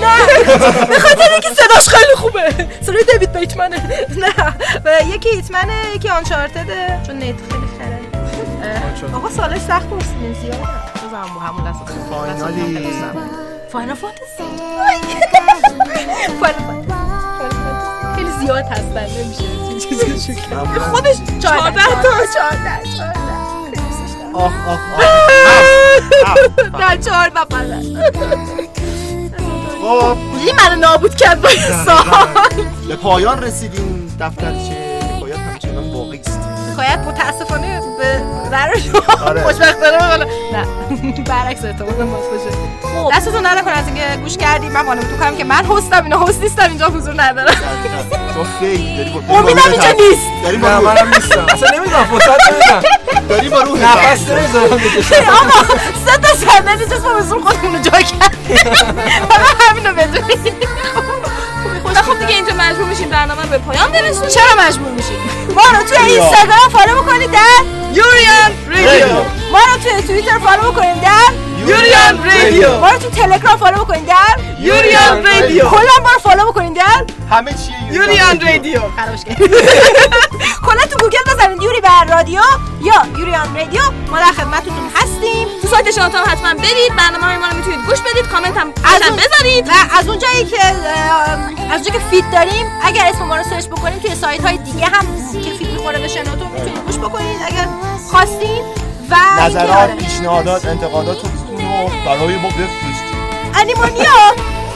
نه. به خاطر اینکه صداش خیلی خوبه. صدای دیوید بیتمنه. نه. و یکی هیتمنه یکی آنچارتده چون نیت خیلی آقا سال سخت نیست همون بزنم محمول از فاینالی فاینال فانتزی. فاینال خیلی زیاد هستن نمیشه. خودش چارده چهار چارده آخ آخ آخ در چهار و خب این من نابود کرد با سال به پایان رسیدیم. دفترچه حکایت متاسفانه به ضرر آره. خوشبختانه نه. *laughs* برعکس احتمال باز باشه خب. دستتون نره از اینکه گوش کردیم من وانمود کنم که من هستم اینا هست نیستم اینجا حضور ندارم. تو با امیدم اینجا نیست. داری با منم نیستم. اصلا نمی‌دونم فرصت نمی‌دونم داری با روح نفس. نمی‌ذارم بکشم *laughs* آقا سه تا ما به زور خودمون رو جا کردیم. *laughs* فقط همینو بدونید و خب دیگه اینجا مجبور میشیم برنامه رو به پایان برسونیم. چرا مجبور میشید ما رو توی اینستاگرام فالو بکنید در یوریان رادیو. ما رو توی توییتر follow بکنید در یوریان رادیو. ما رو توی تلگرام follow بکنید در. یوریان رادیو. کلا ما رو follow بکنید در. همه چیه یوریان رادیو. خرابش *laughs* کلا تو گوگل بزنید یوری بر رادیو یا یوریان رادیو. ما در خدمتتون هستیم. تو سایت هم حتما برید. برنامه ما رو می‌تونید گوش بدید کامنت هم بذارید. و از اونجایی که از اونجایی که feed داریم اگر اسم ما رو سرچ بکنیم توی سایت های دیگه هم که feed می‌خوره به شنوتو می‌تونید گوش بکنید اگر خواستین. و نظرات آره، پیشنهادات انتقاداتتون رو برای ما بفرستید انیمونیا؟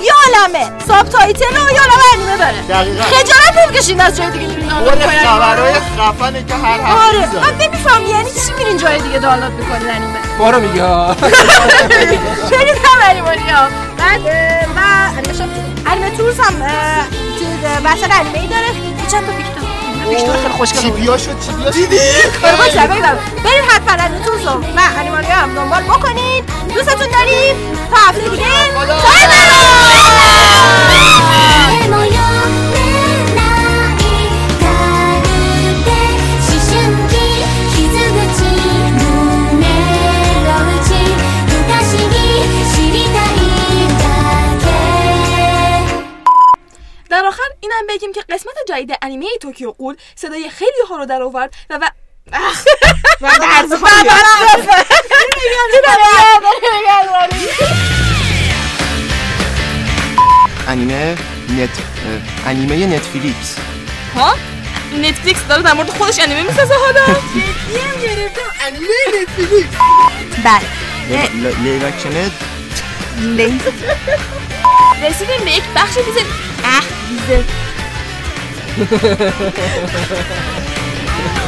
یه عالمه subtitle و یه عالمه انیمه داره دقیقاً. خجالت نمی‌کشین از جای دیگه میرین پر خبرهای خفنه که هر هفته آره. من نمیفهم یعنی چی میرین جای دیگه دانلود می‌کنین انیمه؟ بارو میگه. برید هم انیمونیا. بعد و انیمه شاپ انیمه تورز هم وسط انیمه ای داره. یه چند تا دیگه تو خیلی خوشگل چی شد چی دیدی؟ برو باشه بریم حد فرد پرندتون سو من انیمالیا هم دنبال بکنید. دوستتون داریم. تا هفته دیگه. تا هفته دیگه در آخر اینم بگیم که قسمت جدید انیمه توکیو غول صدای خیلی ها رو در آورد و و انیمه نت انیمه نتفلیکس. ها؟ نتفلیکس داره در مورد خودش انیمه می‌سازه حالا. بله. live action لیز رسیدیم به یک بخش Ah, Arza. *laughs*